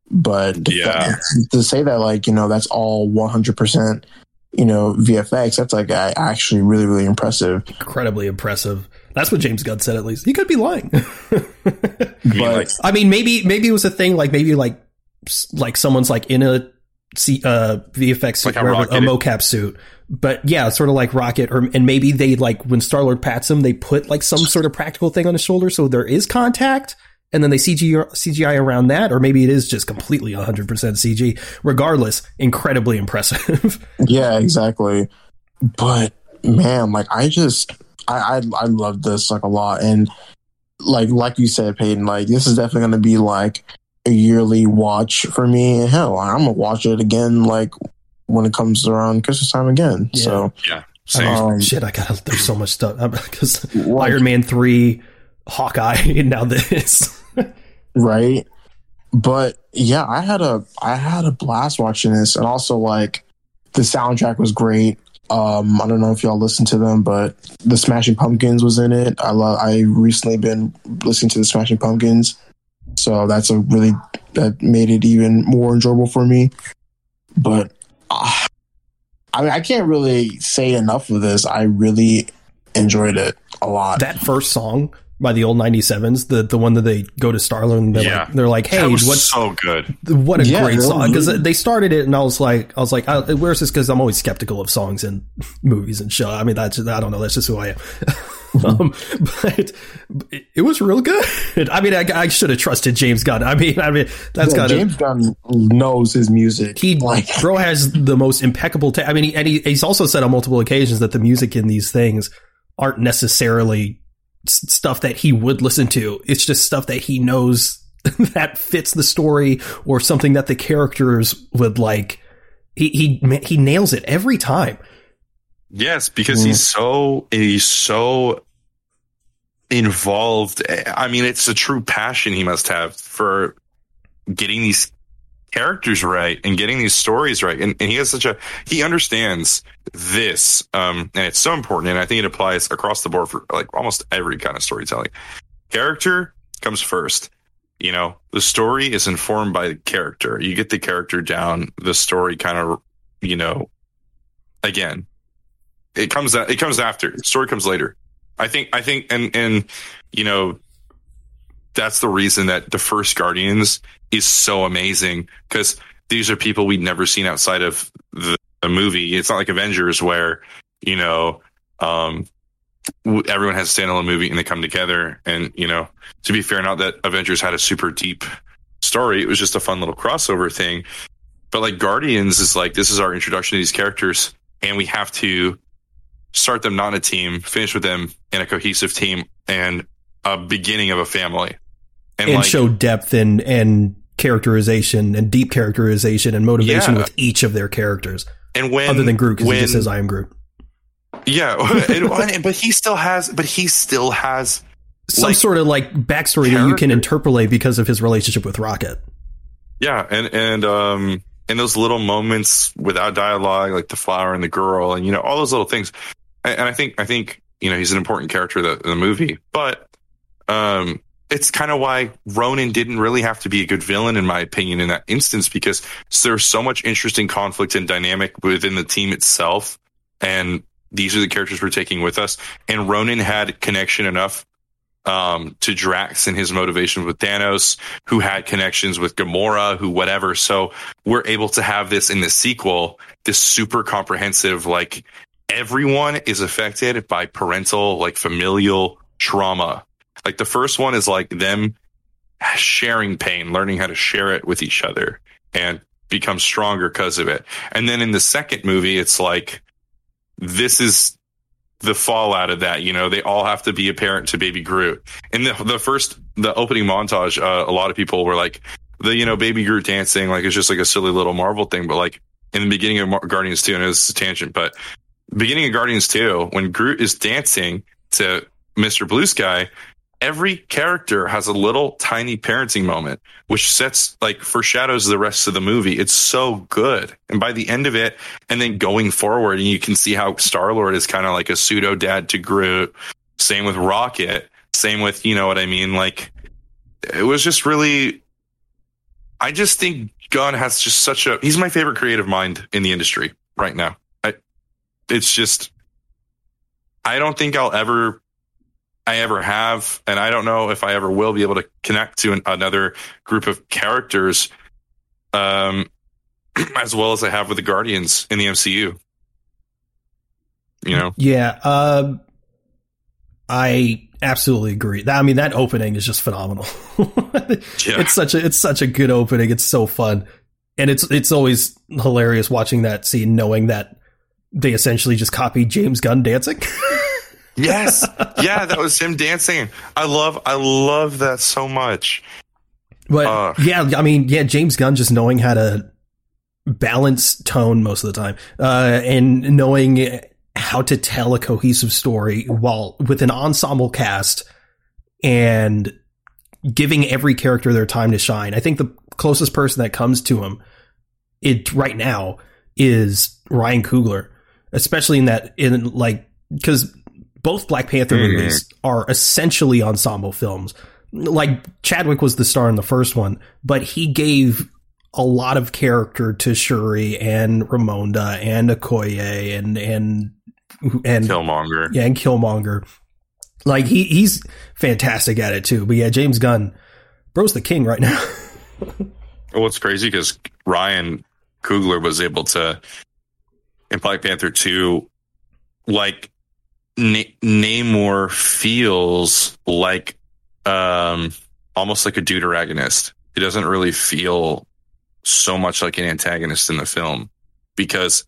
But Yeah. (laughs) to say that like you know that's all one hundred percent you know VFX, that's like a- actually really really impressive. incredibly impressive. That's what James Gunn said. At least he could be lying. (laughs) But I mean, maybe maybe it was a thing. Like maybe like like someone's like in a C, uh, VFX suit, Like how or whatever, a Rocket- mocap suit. But yeah, sort of like Rocket, or and maybe they like when Star Lord pats him, they put like some sort of practical thing on his shoulder, so there is contact, and then they CG CGI around that, or maybe it is just completely 100 percent CG. Regardless, incredibly impressive. (laughs) Yeah, exactly. But man, like I just I I, I love this like a lot, and like like you said, Peyton, like this is definitely going to be like a yearly watch for me. And hell, I'm gonna watch it again like when it comes around Christmas time again. Yeah. So yeah, same. um, Shit, I got there's so much stuff (laughs) because like, Iron Man three, Hawkeye, and (laughs) now this. Right? but yeah, I had a I had a blast watching this, and also like the soundtrack was great. Um, I don't know if y'all listened to them, but the Smashing Pumpkins was in it. I love. I recently been listening to the Smashing Pumpkins, so that's a really that made it even more enjoyable for me. But uh, I mean, I can't really say enough of this. I really enjoyed it a lot. That first song by the old 97s, the the one that they go to Starland and they're Yeah. like they're like, "Hey, that what's so good. what a Yeah, great that song because they started it and I was like I was like I, where's this because I'm always skeptical of songs and (laughs) movies and show I mean that's I don't know that's just who I am (laughs) um, but it, it was real good (laughs) I mean I, I should have trusted James Gunn I mean I mean that's Yeah, got to James Gunn knows his music. he like bro has the most impeccable ta- I mean he, and he, he's also said on multiple occasions that the music in these things aren't necessarily s- stuff that he would listen to it's just stuff that he knows (laughs) that fits the story or something that the characters would like he he he nails it every time Yes, because Mm. he's so he's so involved. I mean, it's a true passion he must have for getting these characters right and getting these stories right. And, and he has such a he understands this, um, and it's so important. And I think it applies across the board for like almost every kind of storytelling. Character comes first. You know, the story is informed by the character. You get the character down, the story kind of, you know, again, it comes it comes after. Story comes later. I think I think and and you know that's the reason that the first Guardians is so amazing because these are people we'd never seen outside of the, the movie. It's not like Avengers where you know um everyone has a standalone movie and they come together and you know to be fair not that Avengers had a super deep story it was just a fun little crossover thing but like Guardians is like this is our introduction to these characters and we have to start them not in a team, finish with them in a cohesive team and a beginning of a family. And, and like, show depth and and characterization and deep characterization and motivation Yeah. with each of their characters and when other than Groot because he just says I am Groot yeah, (laughs) it- but he still has, but he still has, some Like, sort of like backstory that you can interpolate because of his relationship with Rocket yeah, and and um, and those little moments without dialogue, like the flower and the girl, and you know all those little things. And, and I think I think you know he's an important character in the, in the movie, but um, it's kind of why Ronan didn't really have to be a good villain, in my opinion, in that instance, because there's so much interesting conflict and dynamic within the team itself, and these are the characters we're taking with us. And Ronan had connection enough um, to Drax and his motivation with Thanos, who had connections with Gamora, who whatever. So we're able to have this in the sequel, this super comprehensive, like everyone is affected by parental, like familial trauma. Like the first one is like them sharing pain, learning how to share it with each other and become stronger because of it. And then in the second movie, it's like, this is the fallout of that. You know, they all have to be a parent to baby Groot. In the, the first, the opening montage, uh, a lot of people were like, the, you know, baby Groot dancing, like it's just like a silly little Marvel thing. But like in the beginning of Mar- Guardians 2, and is a tangent, but beginning of Guardians 2, when Groot is dancing to Mr. Blue Sky, every character has a little tiny parenting moment, which sets like foreshadows the rest of the movie. It's so good. And by the end of it, and then going forward, and you can see how Star Lord is kind of like a pseudo dad to Groot. Same with Rocket. Same with, you know what I mean? Like, it was just really. I just think Gunn has just such a. He's my favorite creative mind in the industry right now. I, it's just. I don't think I'll ever I ever have, and I don't know if I ever will be able to connect to an, another group of characters, um, (clears throat) as well as I have with the Guardians in the MCU. You know, Yeah, um, I absolutely agree. That- I mean, that opening is just phenomenal. (laughs) Yeah. It's such a it's such a good opening. It's so fun, and it's it's always hilarious watching that scene, knowing that they essentially just copied James Gunn dancing. (laughs) yes, yeah, that was him dancing. I love, I love that so much. But Uh. yeah, I mean, yeah, James Gunn just knowing how to balance tone most of the time, uh, and knowing how to tell a cohesive story while with an ensemble cast and giving every character their time to shine. I think the closest person that comes to him, it right now is Ryan Coogler, especially in that in like because both Black Panther Mhm. movies are essentially ensemble films. Like Chadwick was the star in the first one, but he gave a lot of character to Shuri and Ramonda and Okoye and and and Killmonger. yeah, and Killmonger. Like he he's fantastic at it too. But yeah, James Gunn, bro's the king right now. (laughs) Well, it's crazy because Ryan Coogler was able to in Black Panther two, like Na- Namor feels like um almost like a deuteragonist. He doesn't really feel so much like an antagonist in the film because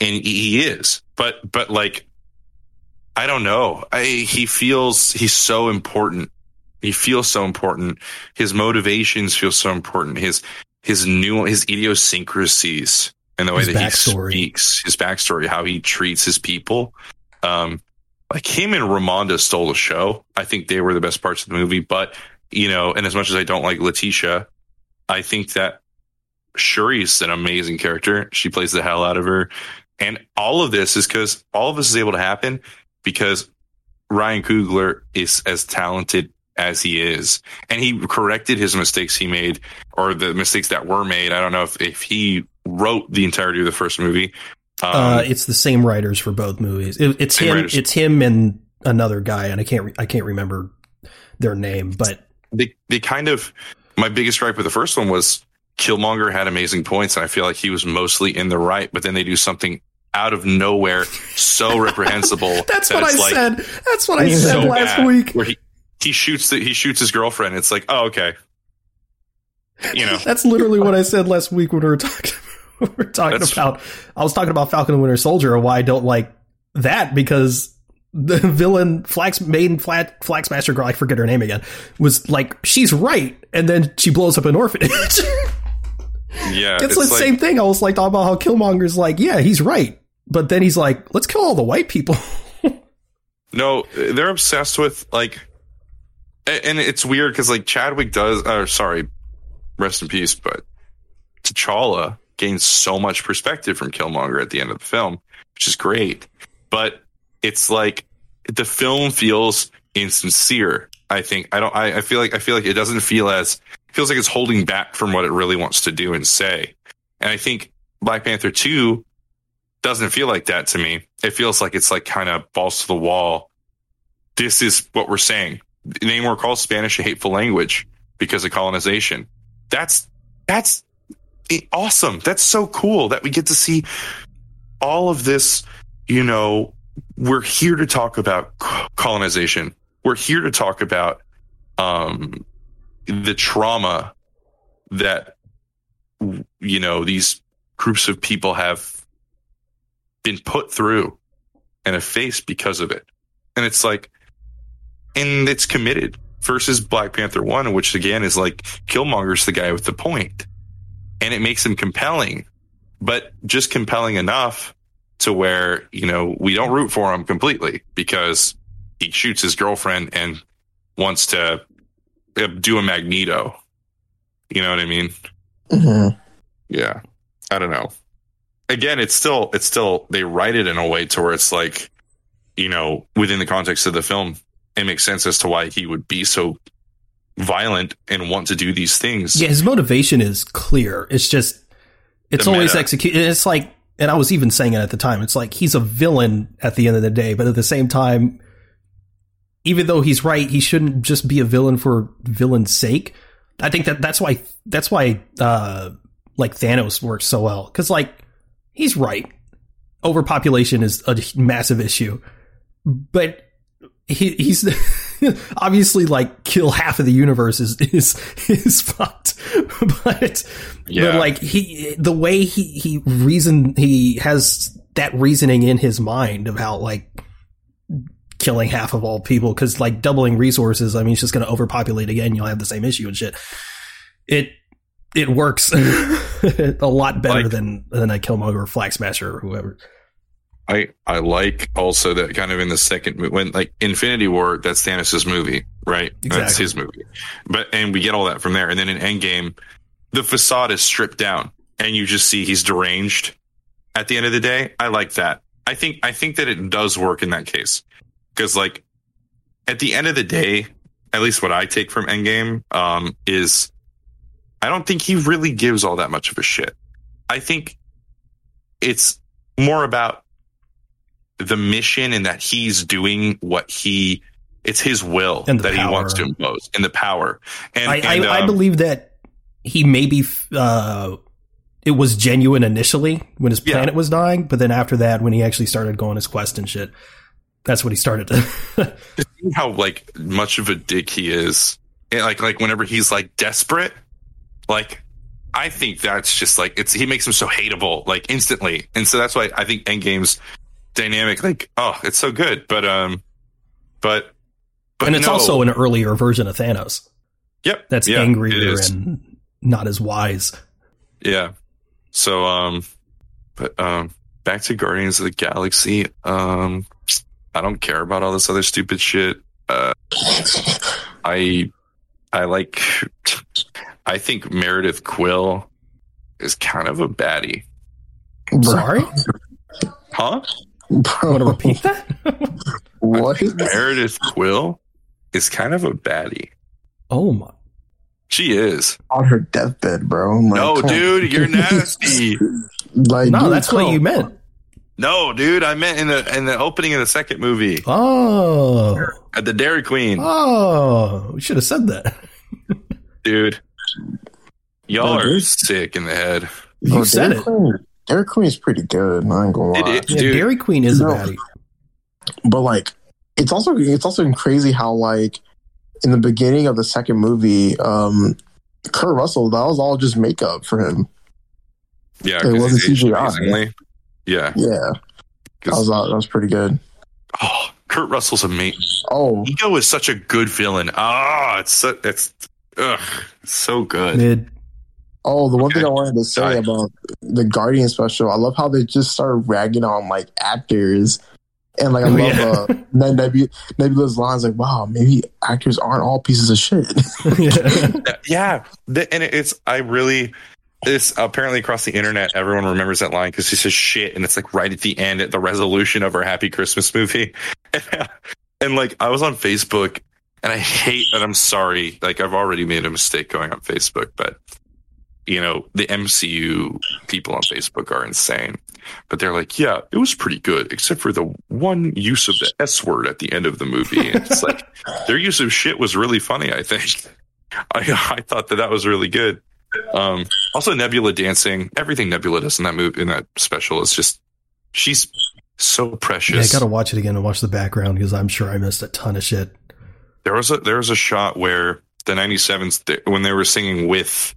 and he is, but but like I don't know. I he feels he's so important. He feels so important his motivations feel so important. His his new his idiosyncrasies and the way His that backstory. he speaks, his backstory, how he treats his people. Um, like him and Ramonda stole the show. I think they were the best parts of the movie. But you know, and as much as I don't like Letitia, I think that Shuri's an amazing character. She plays the hell out of her, and all of this is because all of this is able to happen because Ryan Coogler is as talented as he is and he corrected his mistakes he made or the mistakes that were made. I don't know if, if he wrote the entirety of the first movie. Um, uh, it's the same writers for both movies. It, it's him. writers. It's him and another guy, and I can't re- I can't remember their name, but they, they kind of, my biggest gripe with the first one was Killmonger had amazing points and I feel like he was mostly in the right, but then they do something out of nowhere so reprehensible. (laughs) that's that what I like said. That's what I said last bad, week. Where he, he shoots the, he shoots his girlfriend. It's like, oh, okay. You know, (laughs) That's literally what I said last week when we were talking. (laughs) we were talking That's- about. I was talking about Falcon and Winter Soldier and why I don't like that because the (laughs) villain Flax main flat Flag Smasher girl, I forget her name again, was like she's right, and then she blows up an orphanage. yeah. it's, the same thing. I was like talking about how Killmonger's like, yeah, he's right, but then he's like, let's kill all the white people. No, they're obsessed with like, and it's weird because like Chadwick does. Or sorry, rest in peace. But T'Challa gains so much perspective from Killmonger at the end of the film, which is great. But it's like the film feels insincere. I think I don't. I, I feel like I feel like it doesn't feel as feels like it's holding back from what it really wants to do and say. And I think Black Panther two doesn't feel like that to me. It feels like it's like kind of balls to the wall. This is what we're saying. Namor calls Spanish a hateful language because of colonization. That's that's awesome. That's so cool that we get to see all of this. You know, we're here to talk about colonization. We're here to talk about um, the trauma that you know these groups of people have been put through and have faced because of it. And it's like, and it's committed versus Black Panther 1, which again is like Killmonger's the guy with the point. And it makes him compelling, but just compelling enough to where, you know, we don't root for him completely because he shoots his girlfriend and wants to uh, do a Magneto. You know what I mean? Mhm. Yeah. I don't know. Again, it's still it's still they write it in a way to where it's like, you know, within the context of the film, it makes sense as to why he would be so violent and want to do these things. Yeah, his motivation is clear. It's just it's always executed. It's like, and I was even saying it at the time. It's like he's a villain at the end of the day, but at the same time, even though he's right, he shouldn't just be a villain for villain's sake. I think that that's why that's why uh like Thanos works so well because like he's right. Overpopulation is a massive issue, but he, he's (laughs) obviously like kill half of the universe is is is fucked. (laughs) but Yeah. but like he the way he he reason he has that reasoning in his mind about like killing half of all people because like doubling resources. I mean, it's just going to overpopulate again. You'll have the same issue and shit. It it works (laughs) a lot better Like- than than a Killmonger or Flag Smasher or whoever. I I like also that kind of in the second when like Infinity War, that's Thanos' movie. right? That's his movie. But and we get all that from there. And then in Endgame, the facade is stripped down, and you just see he's deranged. At the end of the day, I like that. I think I think that it does work in that case because, like, at the end of the day, at least what I take from Endgame um, is, I don't think he really gives all that much of a shit. I think it's more about the mission and that he's doing what he it's his will that he wants to impose and the power and, I, and, I, I um, believe that he maybe uh, it was genuine initially when his Yeah. planet was dying, but then after that, when he actually started going his quest and shit, that's when he started to. (laughs) to see how like much of a dick he is and like like whenever he's like desperate like i think that's just like it's he makes him so hateable like instantly and so that's why i think endgame's dynamic like oh it's so good but um but but and it's no. also an earlier version of Thanos yep that's yeah, angrier is. and not as wise. Yeah. So um but um back to Guardians of the Galaxy. Um I don't care about all this other stupid shit. Uh I I like I think Meredith Quill is kind of a baddie. Sorry, Huh? Want to repeat that? (laughs) what? Meredith Quill is kind of a baddie. oh my! She is. On her deathbed, bro. Like, no, come on. dude, you're nasty. (laughs) like, No, dude, that's what you meant. no, dude, I meant in the in the opening of the second movie Oh, at the Dairy Queen. oh, we should have said that. dude. Y'all Oh, are dude. sick in the head. You Oh, said Dairy it. Queen, Dairy Queen is pretty good. I ain't gonna It lie. is. Yeah, Dude. Dairy Queen is a No. baddie. But like, it's also it's also crazy how like in the beginning of the second movie, um, Kurt Russell that was all just makeup for him. Yeah, it wasn't he's CGI. amazingly. Yeah, Yeah, that 'cause- was uh, that was pretty good. oh, Kurt Russell's amazing. Oh, Ego is such a good villain. Ah, it's so, it's ugh, so good. Mid. Oh, the one thing I wanted to say Sorry. about the Guardian special, I love how they just started ragging on like actors. And like I Oh, love yeah. uh, (laughs) Neb- Nebula, Nebula's lines like, "Wow, maybe actors aren't all pieces of shit." yeah. (laughs) (laughs) Yeah, the, and it's I really. It's apparently across the internet. Everyone remembers that line because he says shit, and it's like right at the end at the resolution of our Happy Christmas movie. and like I was on Facebook, and I hate that. I'm sorry. Like I've already made a mistake going on Facebook, but you know the MCU people on Facebook are insane. But they're like, yeah, it was pretty good, except for the one use of the S word at the end of the movie. And it's like (laughs) their use of shit was really funny. I think. (laughs) I I thought that that was really good. Um, also, Nebula dancing, everything Nebula does in that movie in that special is just she's so Yeah, I gotta watch it again and watch the background because I'm sure I missed a ton of shit. there was a there was a shot where the 97s th- when they were singing with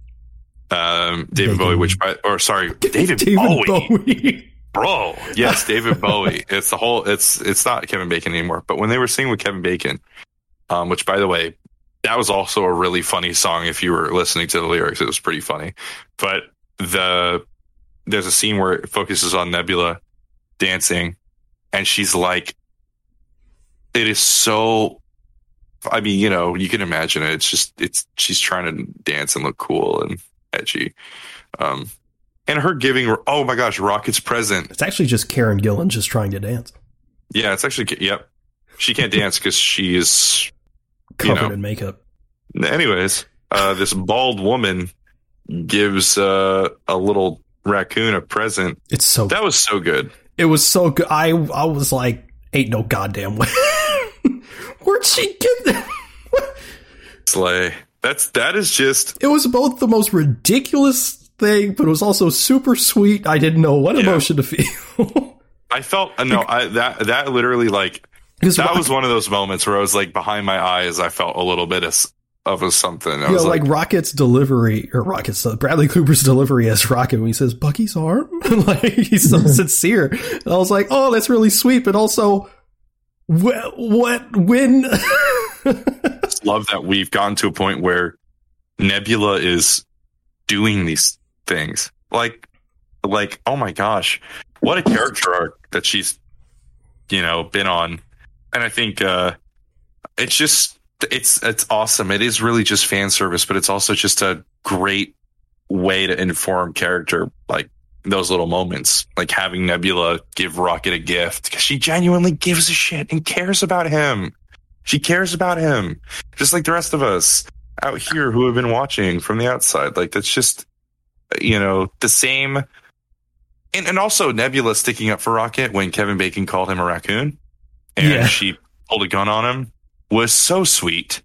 um, David David- Bowie, which by, or sorry, (laughs) David, David Bowie, Bowie. (laughs) bro. Yes, David Bowie. (laughs) It's the whole. It's it's not Kevin Bacon anymore. But when they were singing with Kevin Bacon, um, which by the way, that was also a really funny song. If you were listening to the lyrics, it was pretty funny. But the there's a scene where it focuses on Nebula dancing, and she's like, it is so. I mean, you know, you can imagine it. It's just it's she's trying to dance and look cool and edgy. Um, and her giving, oh my gosh, Rocket's present. It's actually just Karen Gillan just trying to dance, Yeah, it's actually, yep. She can't dance because she is. You covered know. in makeup. Anyways, uh, this bald woman gives uh, a little raccoon a present. It's so. That was so good. It was so good. I I was like, ain't no goddamn way. (laughs) Where'd she get that? (laughs) Slay. That's that is just It was both the most ridiculous thing, but it was also super sweet. I didn't know what Yeah. emotion to feel. (laughs) I felt uh, no, I that that literally like that Rock- was one of those moments where I was like behind my eyes. I felt a little bit of, of a something. I you was know, like, like, Rocket's delivery or Rocket's uh, Bradley Cooper's delivery as Rocket when he says Bucky's arm, (laughs) like he's so (laughs) sincere. And I was like, oh, that's really sweet, but also, wh- what when? Love that we've gotten to a point where Nebula is doing these things. Like, like, oh my gosh, what a character arc that she's, you know, been on. And I think, uh, it's just, it's it's awesome. It is really just fan service, but it's also just a great way to inform character like those little moments, like having Nebula give Rocket a gift because she genuinely gives a shit and cares about him. She cares about him, just like the rest of us out here who have been watching from the outside. Like that's just, you know, the same. And, and also Nebula sticking up for Rocket when Kevin Bacon called him a raccoon and Yeah. she pulled a gun on him was so sweet.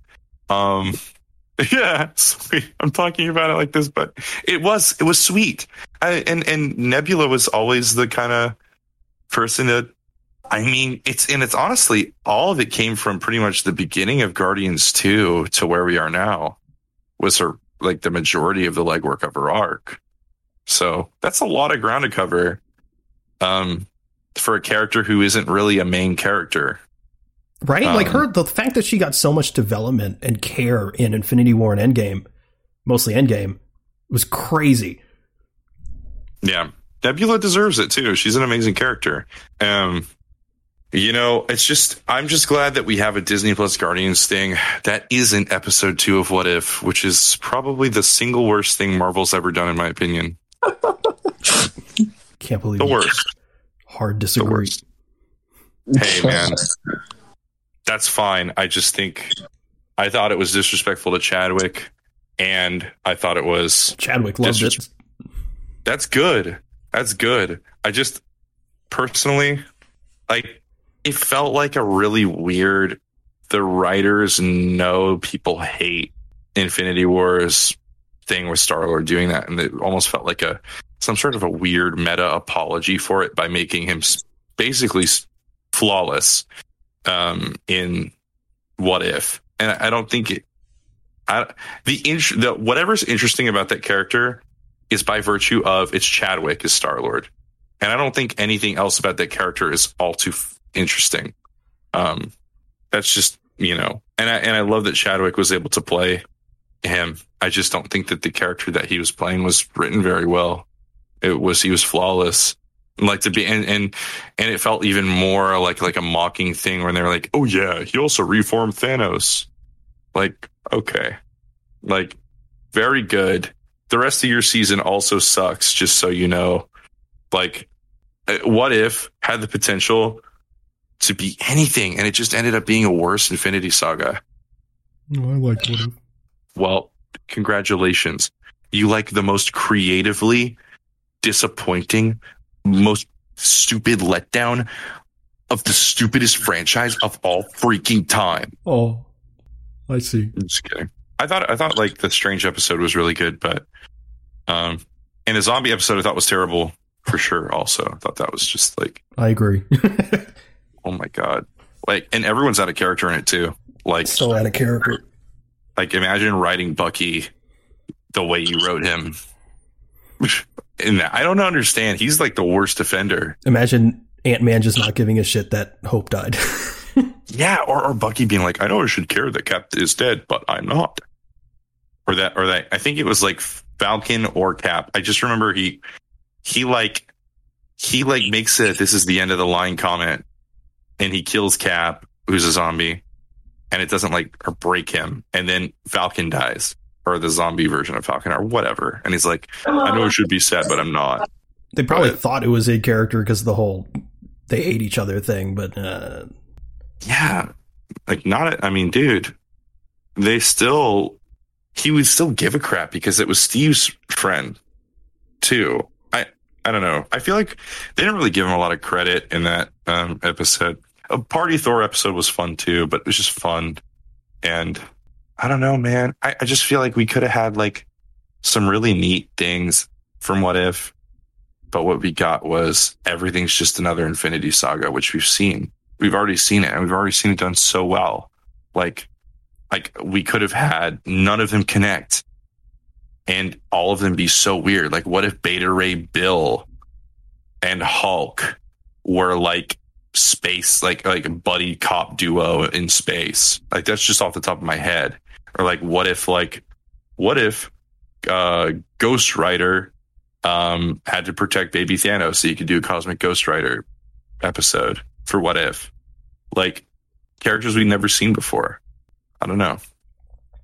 Um, (laughs) yeah, sweet. I'm talking about it like this, but it was it was sweet. I, and and Nebula was always the kind of person that I mean, it's and it's honestly all of it came from pretty much the beginning of Guardians 2 to where we are now was her like the majority of the legwork of her arc. So that's a lot of ground to cover. Um for a character who isn't really a main character. Right? like Um, her, the fact that she got so much development and care in Infinity War and Endgame, mostly Endgame, was crazy. Yeah. Nebula deserves it too. She's an amazing character. Um, you know, it's just, I'm just glad that we have a Disney Plus Guardians thing that isn't episode two of What If, which is probably the single worst thing Marvel's ever done, in my opinion. (laughs) Can't believe The you worst. hard The disagree. worst. Hey, man. That's fine. I just think I thought it was disrespectful to Chadwick, and I thought it was Chadwick loved it. That's good. That's good. I just personally like it felt like a really weird the writers know people hate Infinity Wars thing with Star Lord doing that and it almost felt like a some sort of a weird meta apology for it by making him basically flawless um in what if. And I don't think it I, the, int- the whatever's interesting about that character is by virtue of it's Chadwick as Star Lord, and I don't think anything else about that character is all too interesting. Um, that's just you know, and I and I love that Chadwick was able to play him. I just don't think that the character that he was playing was written very well. It was he was flawless. Like to be and and and it felt even more like like a mocking thing when they're like, oh yeah, he also reformed Thanos. Like okay, like very good the rest of your season also sucks just so you know like uh, what if had the potential to be anything and it just ended up being a worse infinity saga Oh, I liked if. well congratulations you like the most creatively disappointing most stupid letdown of the stupidest franchise of all freaking time Oh, I see. I'm just kidding. I thought I thought like the strange episode was really good, but um, and the zombie episode I thought was terrible for sure. Also, I thought that was just like, I agree. (laughs) oh my god, like, and everyone's out of character in it too. Like, so out of character. like imagine writing Bucky the way you wrote him. (laughs) In that, I don't understand. He's like the worst offender. Imagine Ant Man just not giving a shit that Hope died. (laughs) Yeah, or, or Bucky being like, I know I should care that Cap is dead, but I'm not. Or that, or that. I think it was like Falcon or Cap. I just remember he, he like, he like makes it. This is the end of the line comment, and he kills Cap, who's a zombie, and it doesn't like or break him, and then Falcon dies, or the zombie version of Falcon, or whatever, and he's like, I know it should be sad, but I'm not. they probably But- thought it was a character because of the whole they hate each other thing, but uh, Yeah. Like not I mean, dude, they still he would still give a crap because it was Steve's friend too. I I don't know. I feel like they didn't really give him a lot of credit in that um episode. A party Thor episode was fun too, but it was just fun. And I don't know, man. I, I just feel like we could have had like some really neat things from what if, but what we got was everything's just another Infinity Saga, which we've seen we've already seen it and we've already seen it done so well. Like, like we could have had none of them connect and all of them be so weird. Like, what if Beta Ray Bill and Hulk were like space, like, like a buddy cop duo in space? Like, that's just off the top of my head. Or like, what if, like, what if, uh, Ghost Rider, um, had to protect baby Thanos so you could do a Cosmic Ghost Rider episode for what if like characters we've never seen before I don't know.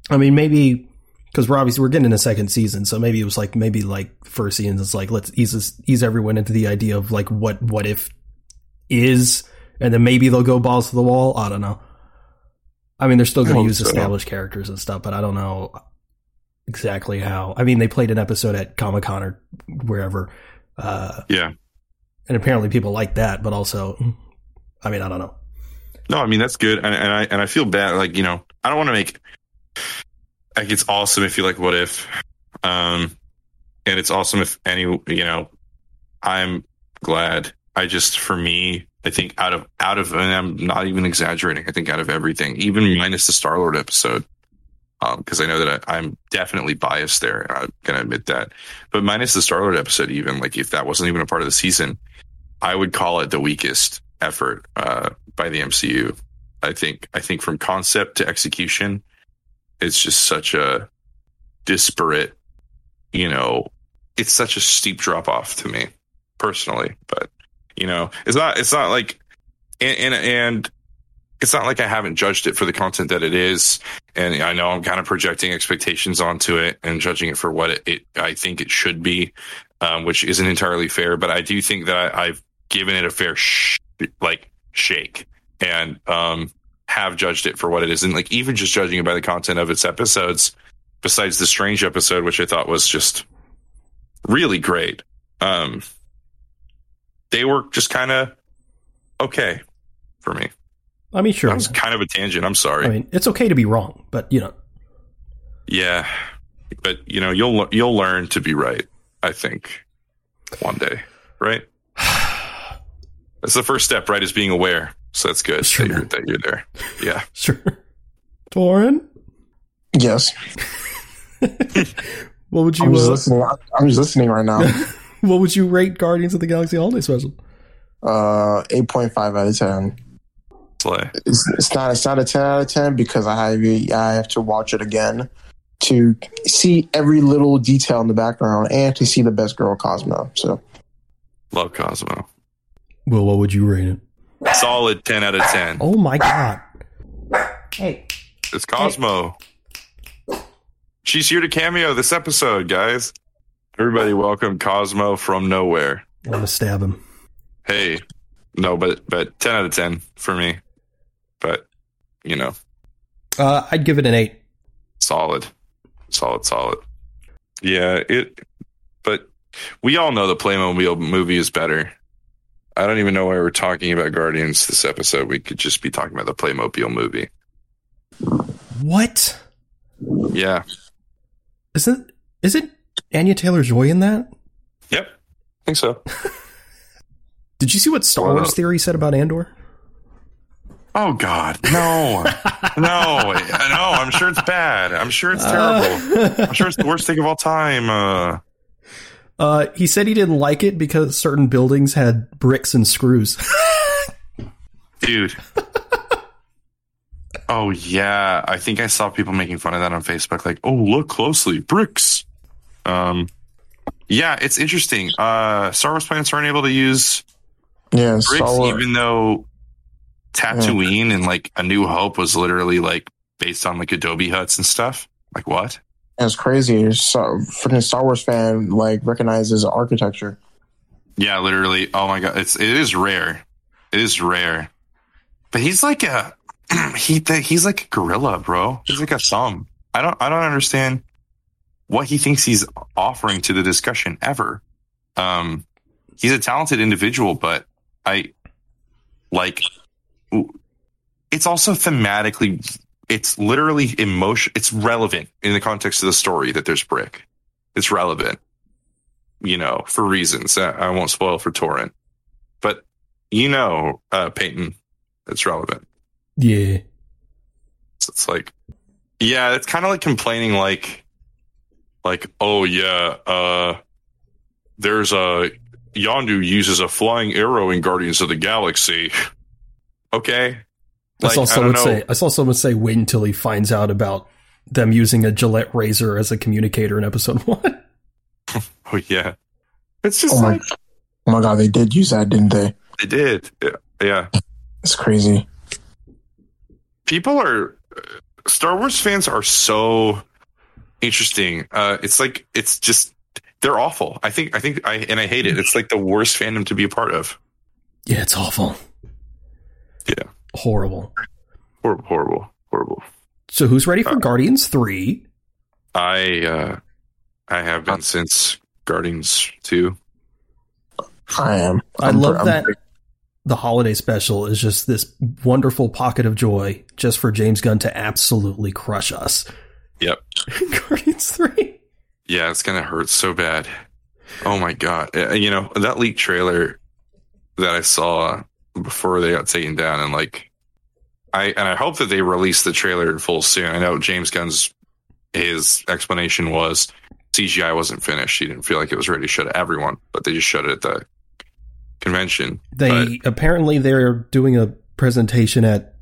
I mean, maybe because we're obviously we're getting in a second season, so maybe it was like maybe like first season is like let's ease ease everyone into the idea of like what what if is, and then maybe they'll go balls to the wall. I don't know. I mean, they're still going to use so. established characters and stuff, but I don't know exactly how. I mean, they played an episode at Comic Con or wherever, uh, Yeah. and apparently people like that, but also, I mean, I don't know. No, I mean that's good, and, and I and I feel bad. Like you know, I don't want to make like it's awesome if you like what if, um, and it's awesome if any you know, I'm glad. I just for me, I think out of out of, and I'm not even exaggerating. I think out of everything, even minus the Star Lord episode, because I know that I, I'm definitely biased there. I'm gonna admit that, but minus the Star Lord episode, even like if that wasn't even a part of the season, I would call it the weakest effort uh, by the MCU. I think I think from concept to execution, it's just such a disparate, you know, it's such a steep drop off to me personally. But you know, it's not it's not like and, and and it's not like I haven't judged it for the content that it is, and I know I'm kind of projecting expectations onto it and judging it for what it, it I think it should be, um, which isn't entirely fair. But I do think that I, I've given it a fair sh- like shake and um, have judged it for what it is, and like even just judging it by the content of its episodes, besides the Strange episode, which I thought was just really great. Um, they were just kind of okay for me. I mean, sure. That was kind of a tangent. I'm sorry. I mean, it's okay to be wrong, but you know, Yeah, but you know you'll you'll learn to be right. I think one day, right? (sighs) That's the first step, right? Is being aware. So that's good Sure, that, you're, that you're there. Yeah. (laughs) sure. Tauren, Yes, (laughs) what would you? I'm you just uh, listening. I'm just listening right now. (laughs) (laughs) what would you rate Guardians of the Galaxy Holiday Special? Uh, eight point five out of ten. Slay. It's, it's not. It's not a ten out of ten because I have I have to watch it again to see every little detail in the background and to see the best girl Cosmo. So Love Cosmo. Well, what would you rate it? Solid ten out of ten. Oh my god! Hey, It's Cosmo. She's here to cameo this episode, guys. Everybody, welcome Cosmo from nowhere. I'm gonna stab him. Hey, no, but but ten out of ten for me. But you know, Uh, I'd give it an eight. solid, solid, solid. Yeah, it. But we all know the Playmobil movie is better. I don't even know why we're talking about Guardians this episode. We could just be talking about the Playmobil movie. What? Yeah. Isn't isn't Anya Taylor Joy in that? Yep. I think so. (laughs) Did you see what Star Wars Theory said about Andor? Oh God, no, (laughs) no, no! I'm sure it's bad. I'm sure it's terrible. I'm sure it's the worst thing of all time. Uh, Uh, he said he didn't like it because certain buildings had bricks and screws. (laughs) dude. oh yeah, I think I saw people making fun of that on Facebook. Like, oh, look closely, bricks. Um, yeah, it's interesting. Uh, Star Wars planets aren't able to use yeah, bricks, even though Tatooine and like A New Hope was literally like based on like Adobe huts and stuff. Like what? That's crazy. So, freaking Star Wars fan like recognizes architecture. Yeah, literally. Oh my god, it's it is rare. It is rare. But he's like a (clears throat) he he's like a gorilla, bro. He's like a thumb. I don't I don't understand what he thinks he's offering to the discussion ever. Um he's a talented individual, but I like it's also thematically it's literally emotion it's relevant in the context of the story that there's brick. It's relevant you know, for reasons I, I won't spoil for Tauren. But you know, uh, Peyton, it's relevant. yeah. So it's like, yeah, it's kind of like complaining, like, like, oh yeah, uh, there's a Yondu uses a flying arrow in Guardians of the Galaxy. (laughs) okay, I saw Like, I someone don't say. I saw someone say wait until he finds out about them using a Gillette razor as a communicator in episode (laughs) one. (laughs) oh yeah, it's just Oh my, like oh my god, they did use that, didn't they? they did. Yeah, yeah. It's crazy. people are Star Wars fans are so interesting. Uh, it's like it's just they're awful. I think I think I and I hate it. It's like the worst fandom to be a part of. Yeah, it's awful. Yeah, Horrible. horrible, horrible, horrible. So who's ready for Uh, Guardians 3? I uh, I have been since Guardians two. I am. I I'm- love I'm- that the holiday special is just this wonderful pocket of joy just for James Gunn to absolutely crush us. Yep. (laughs) Guardians 3. Yeah, it's gonna hurt so bad. Oh my god! You know that leaked trailer that I saw before they got taken down, and like, I and I hope that they release the trailer in full soon. I know James Gunn's his explanation was CGI wasn't finished. He didn't feel like it was ready to show to everyone, but they just showed it at the convention. They apparently they're doing a presentation at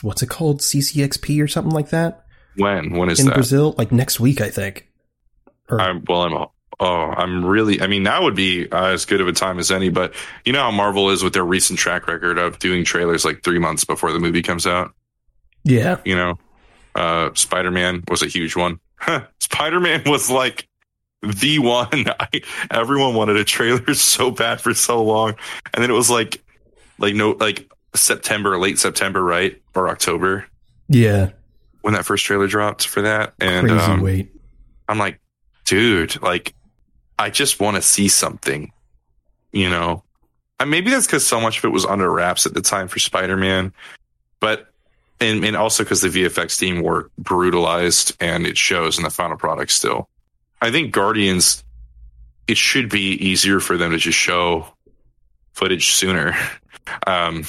what's it called? CCXP or something like that When when is that? in that? Brazil like next week I think. Or I'm well. I'm oh, I'm really. I mean, now would be uh, as good of a time as any. But you know how Marvel is with their recent track record of doing trailers like three months before the movie comes out. yeah. You know, uh, Spider Man was a huge one. (laughs) Spider Man was like the one. (laughs) I, everyone wanted a trailer (laughs) so bad for so long, and then it was like, like no, like September, late September, right, or October Yeah. When that first trailer dropped for that, and Crazy um, wait. I'm like, dude, like, I just want to see something, you know? And maybe that's because so much of it was under wraps at the time for Spider Man, but, and, and also because the VFX team were brutalized and it shows in the final product still. I think Guardians, it should be easier for them to just show footage sooner. (laughs) Um,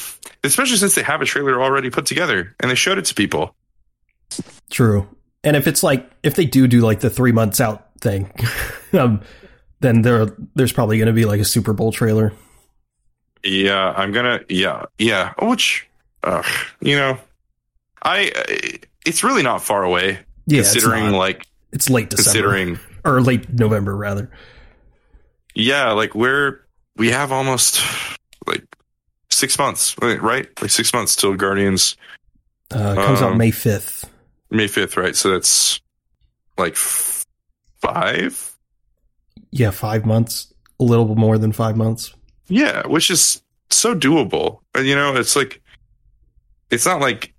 especially since they have a trailer already put together and they showed it to people. True. And if it's like if they do do like the 3 months out thing, (laughs) um then there there's probably going to be like a Super Bowl trailer. Yeah, I'm gonna. Yeah, yeah. Which, uh, you know, I. It's really not far away. Yeah, considering it's, not. like it's late December considering. (laughs) or late November rather. Yeah, like we're we have almost like six months, right? Like six months till Guardians Uh, comes out Um, May 5th. May fifth, right? So that's like f- five. Yeah, 5 months, a little more than 5 months. Yeah, which is so doable. And you know, it's like it's not like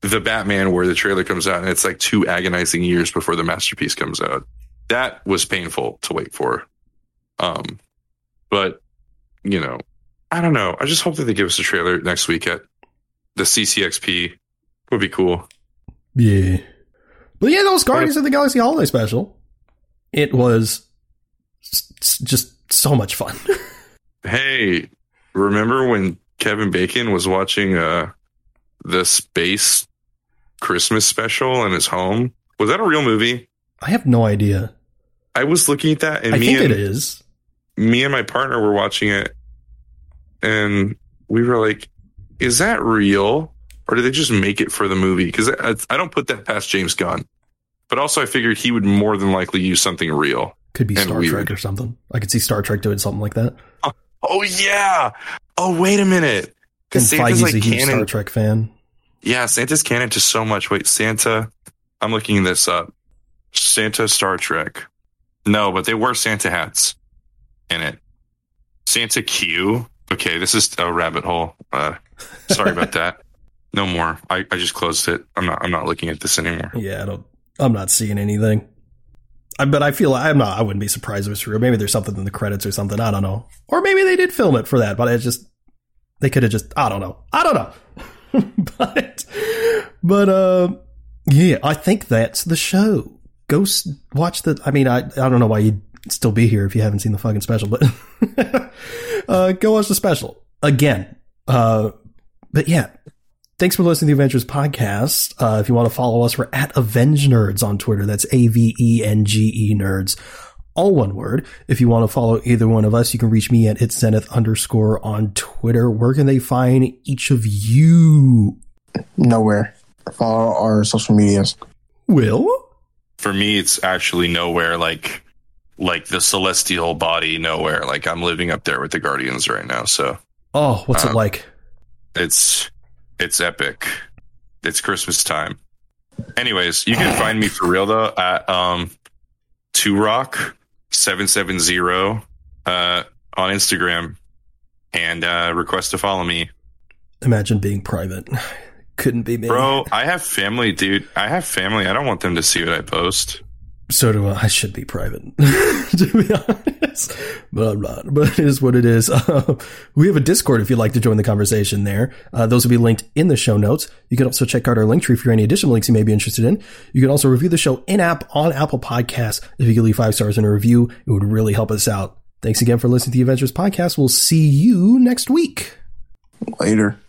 the Batman where the trailer comes out and it's like two agonizing years before the masterpiece comes out. That was painful to wait for. Um but you know, I don't know. I just hope that they give us a trailer next week at the CCXP. Would be cool. Yeah. But yeah, that was Guardians of the Galaxy Holiday Special. It was s- s- just so much fun. (laughs) Hey, remember when Kevin Bacon was watching uh the space Christmas special in his home? Was that a real movie? I have no idea. I was looking at that and I me think and it is. me and my partner were watching it and we were like, is that real? Or did they just make it for the movie? Because I, I don't put that past James Gunn. But also, I figured he would more than likely use something real. Could be Star weird. Trek or something. I could see Star Trek doing something like that. Oh, yeah. Oh, wait a minute. Because Santa's like a huge canon. Star Trek fan. Yeah, Santa's canon to so much. Wait, Santa. I'm looking this up. Santa Star Trek. No, but they wear Santa hats in it. Santa Q. Okay, this is a rabbit hole. Uh, sorry about (laughs) that. No more. I, I just closed it. I'm not. I'm not looking at this anymore. Yeah, I don't. I'm not seeing anything. I, but I feel I'm not. I wouldn't be surprised if it's real. Maybe there's something in the credits or something. I don't know. Or maybe they did film it for that. But I just they could have just. I don't know. I don't know. (laughs) but but uh yeah, I think that's the show. Go s- watch the. I mean, I I don't know why you'd still be here if you haven't seen the fucking special, but (laughs) uh, go watch the special again. Uh, but yeah, Thanks for listening to the Avengenerds podcast. Uh, if you want to follow us, we're at Avengenerds on Twitter. That's A V E N G E Nerds. All one word. If you want to follow either one of us, you can reach me at it's Zenith underscore on Twitter. Where can they find each of you? Nowhere. Follow our social medias. Will? For me, it's actually nowhere like like the celestial body. Nowhere. Like I'm living up there with the Guardians right now. So Oh, what's it Um, like? it's it's epic. It's Christmas time. anyways, you can find me for real though at um two rock seven seven zero uh on Instagram and uh request to follow me. Imagine being private. (laughs) Couldn't be me. Bro, I have family, dude. I have family. I don't want them to see what I post. So do I. I should be private, (laughs) to be honest. But I'm not. But it is what it is. Uh, (laughs) we have a Discord if you'd like to join the conversation there. Uh, those will be linked in the show notes. You can also check out our link tree for any additional links you may be interested in. You can also review the show in app on Apple Podcasts. If you could leave five stars in a review, it would really help us out. Thanks again for listening to the Avengenerds Podcast. We'll see you next week. Later.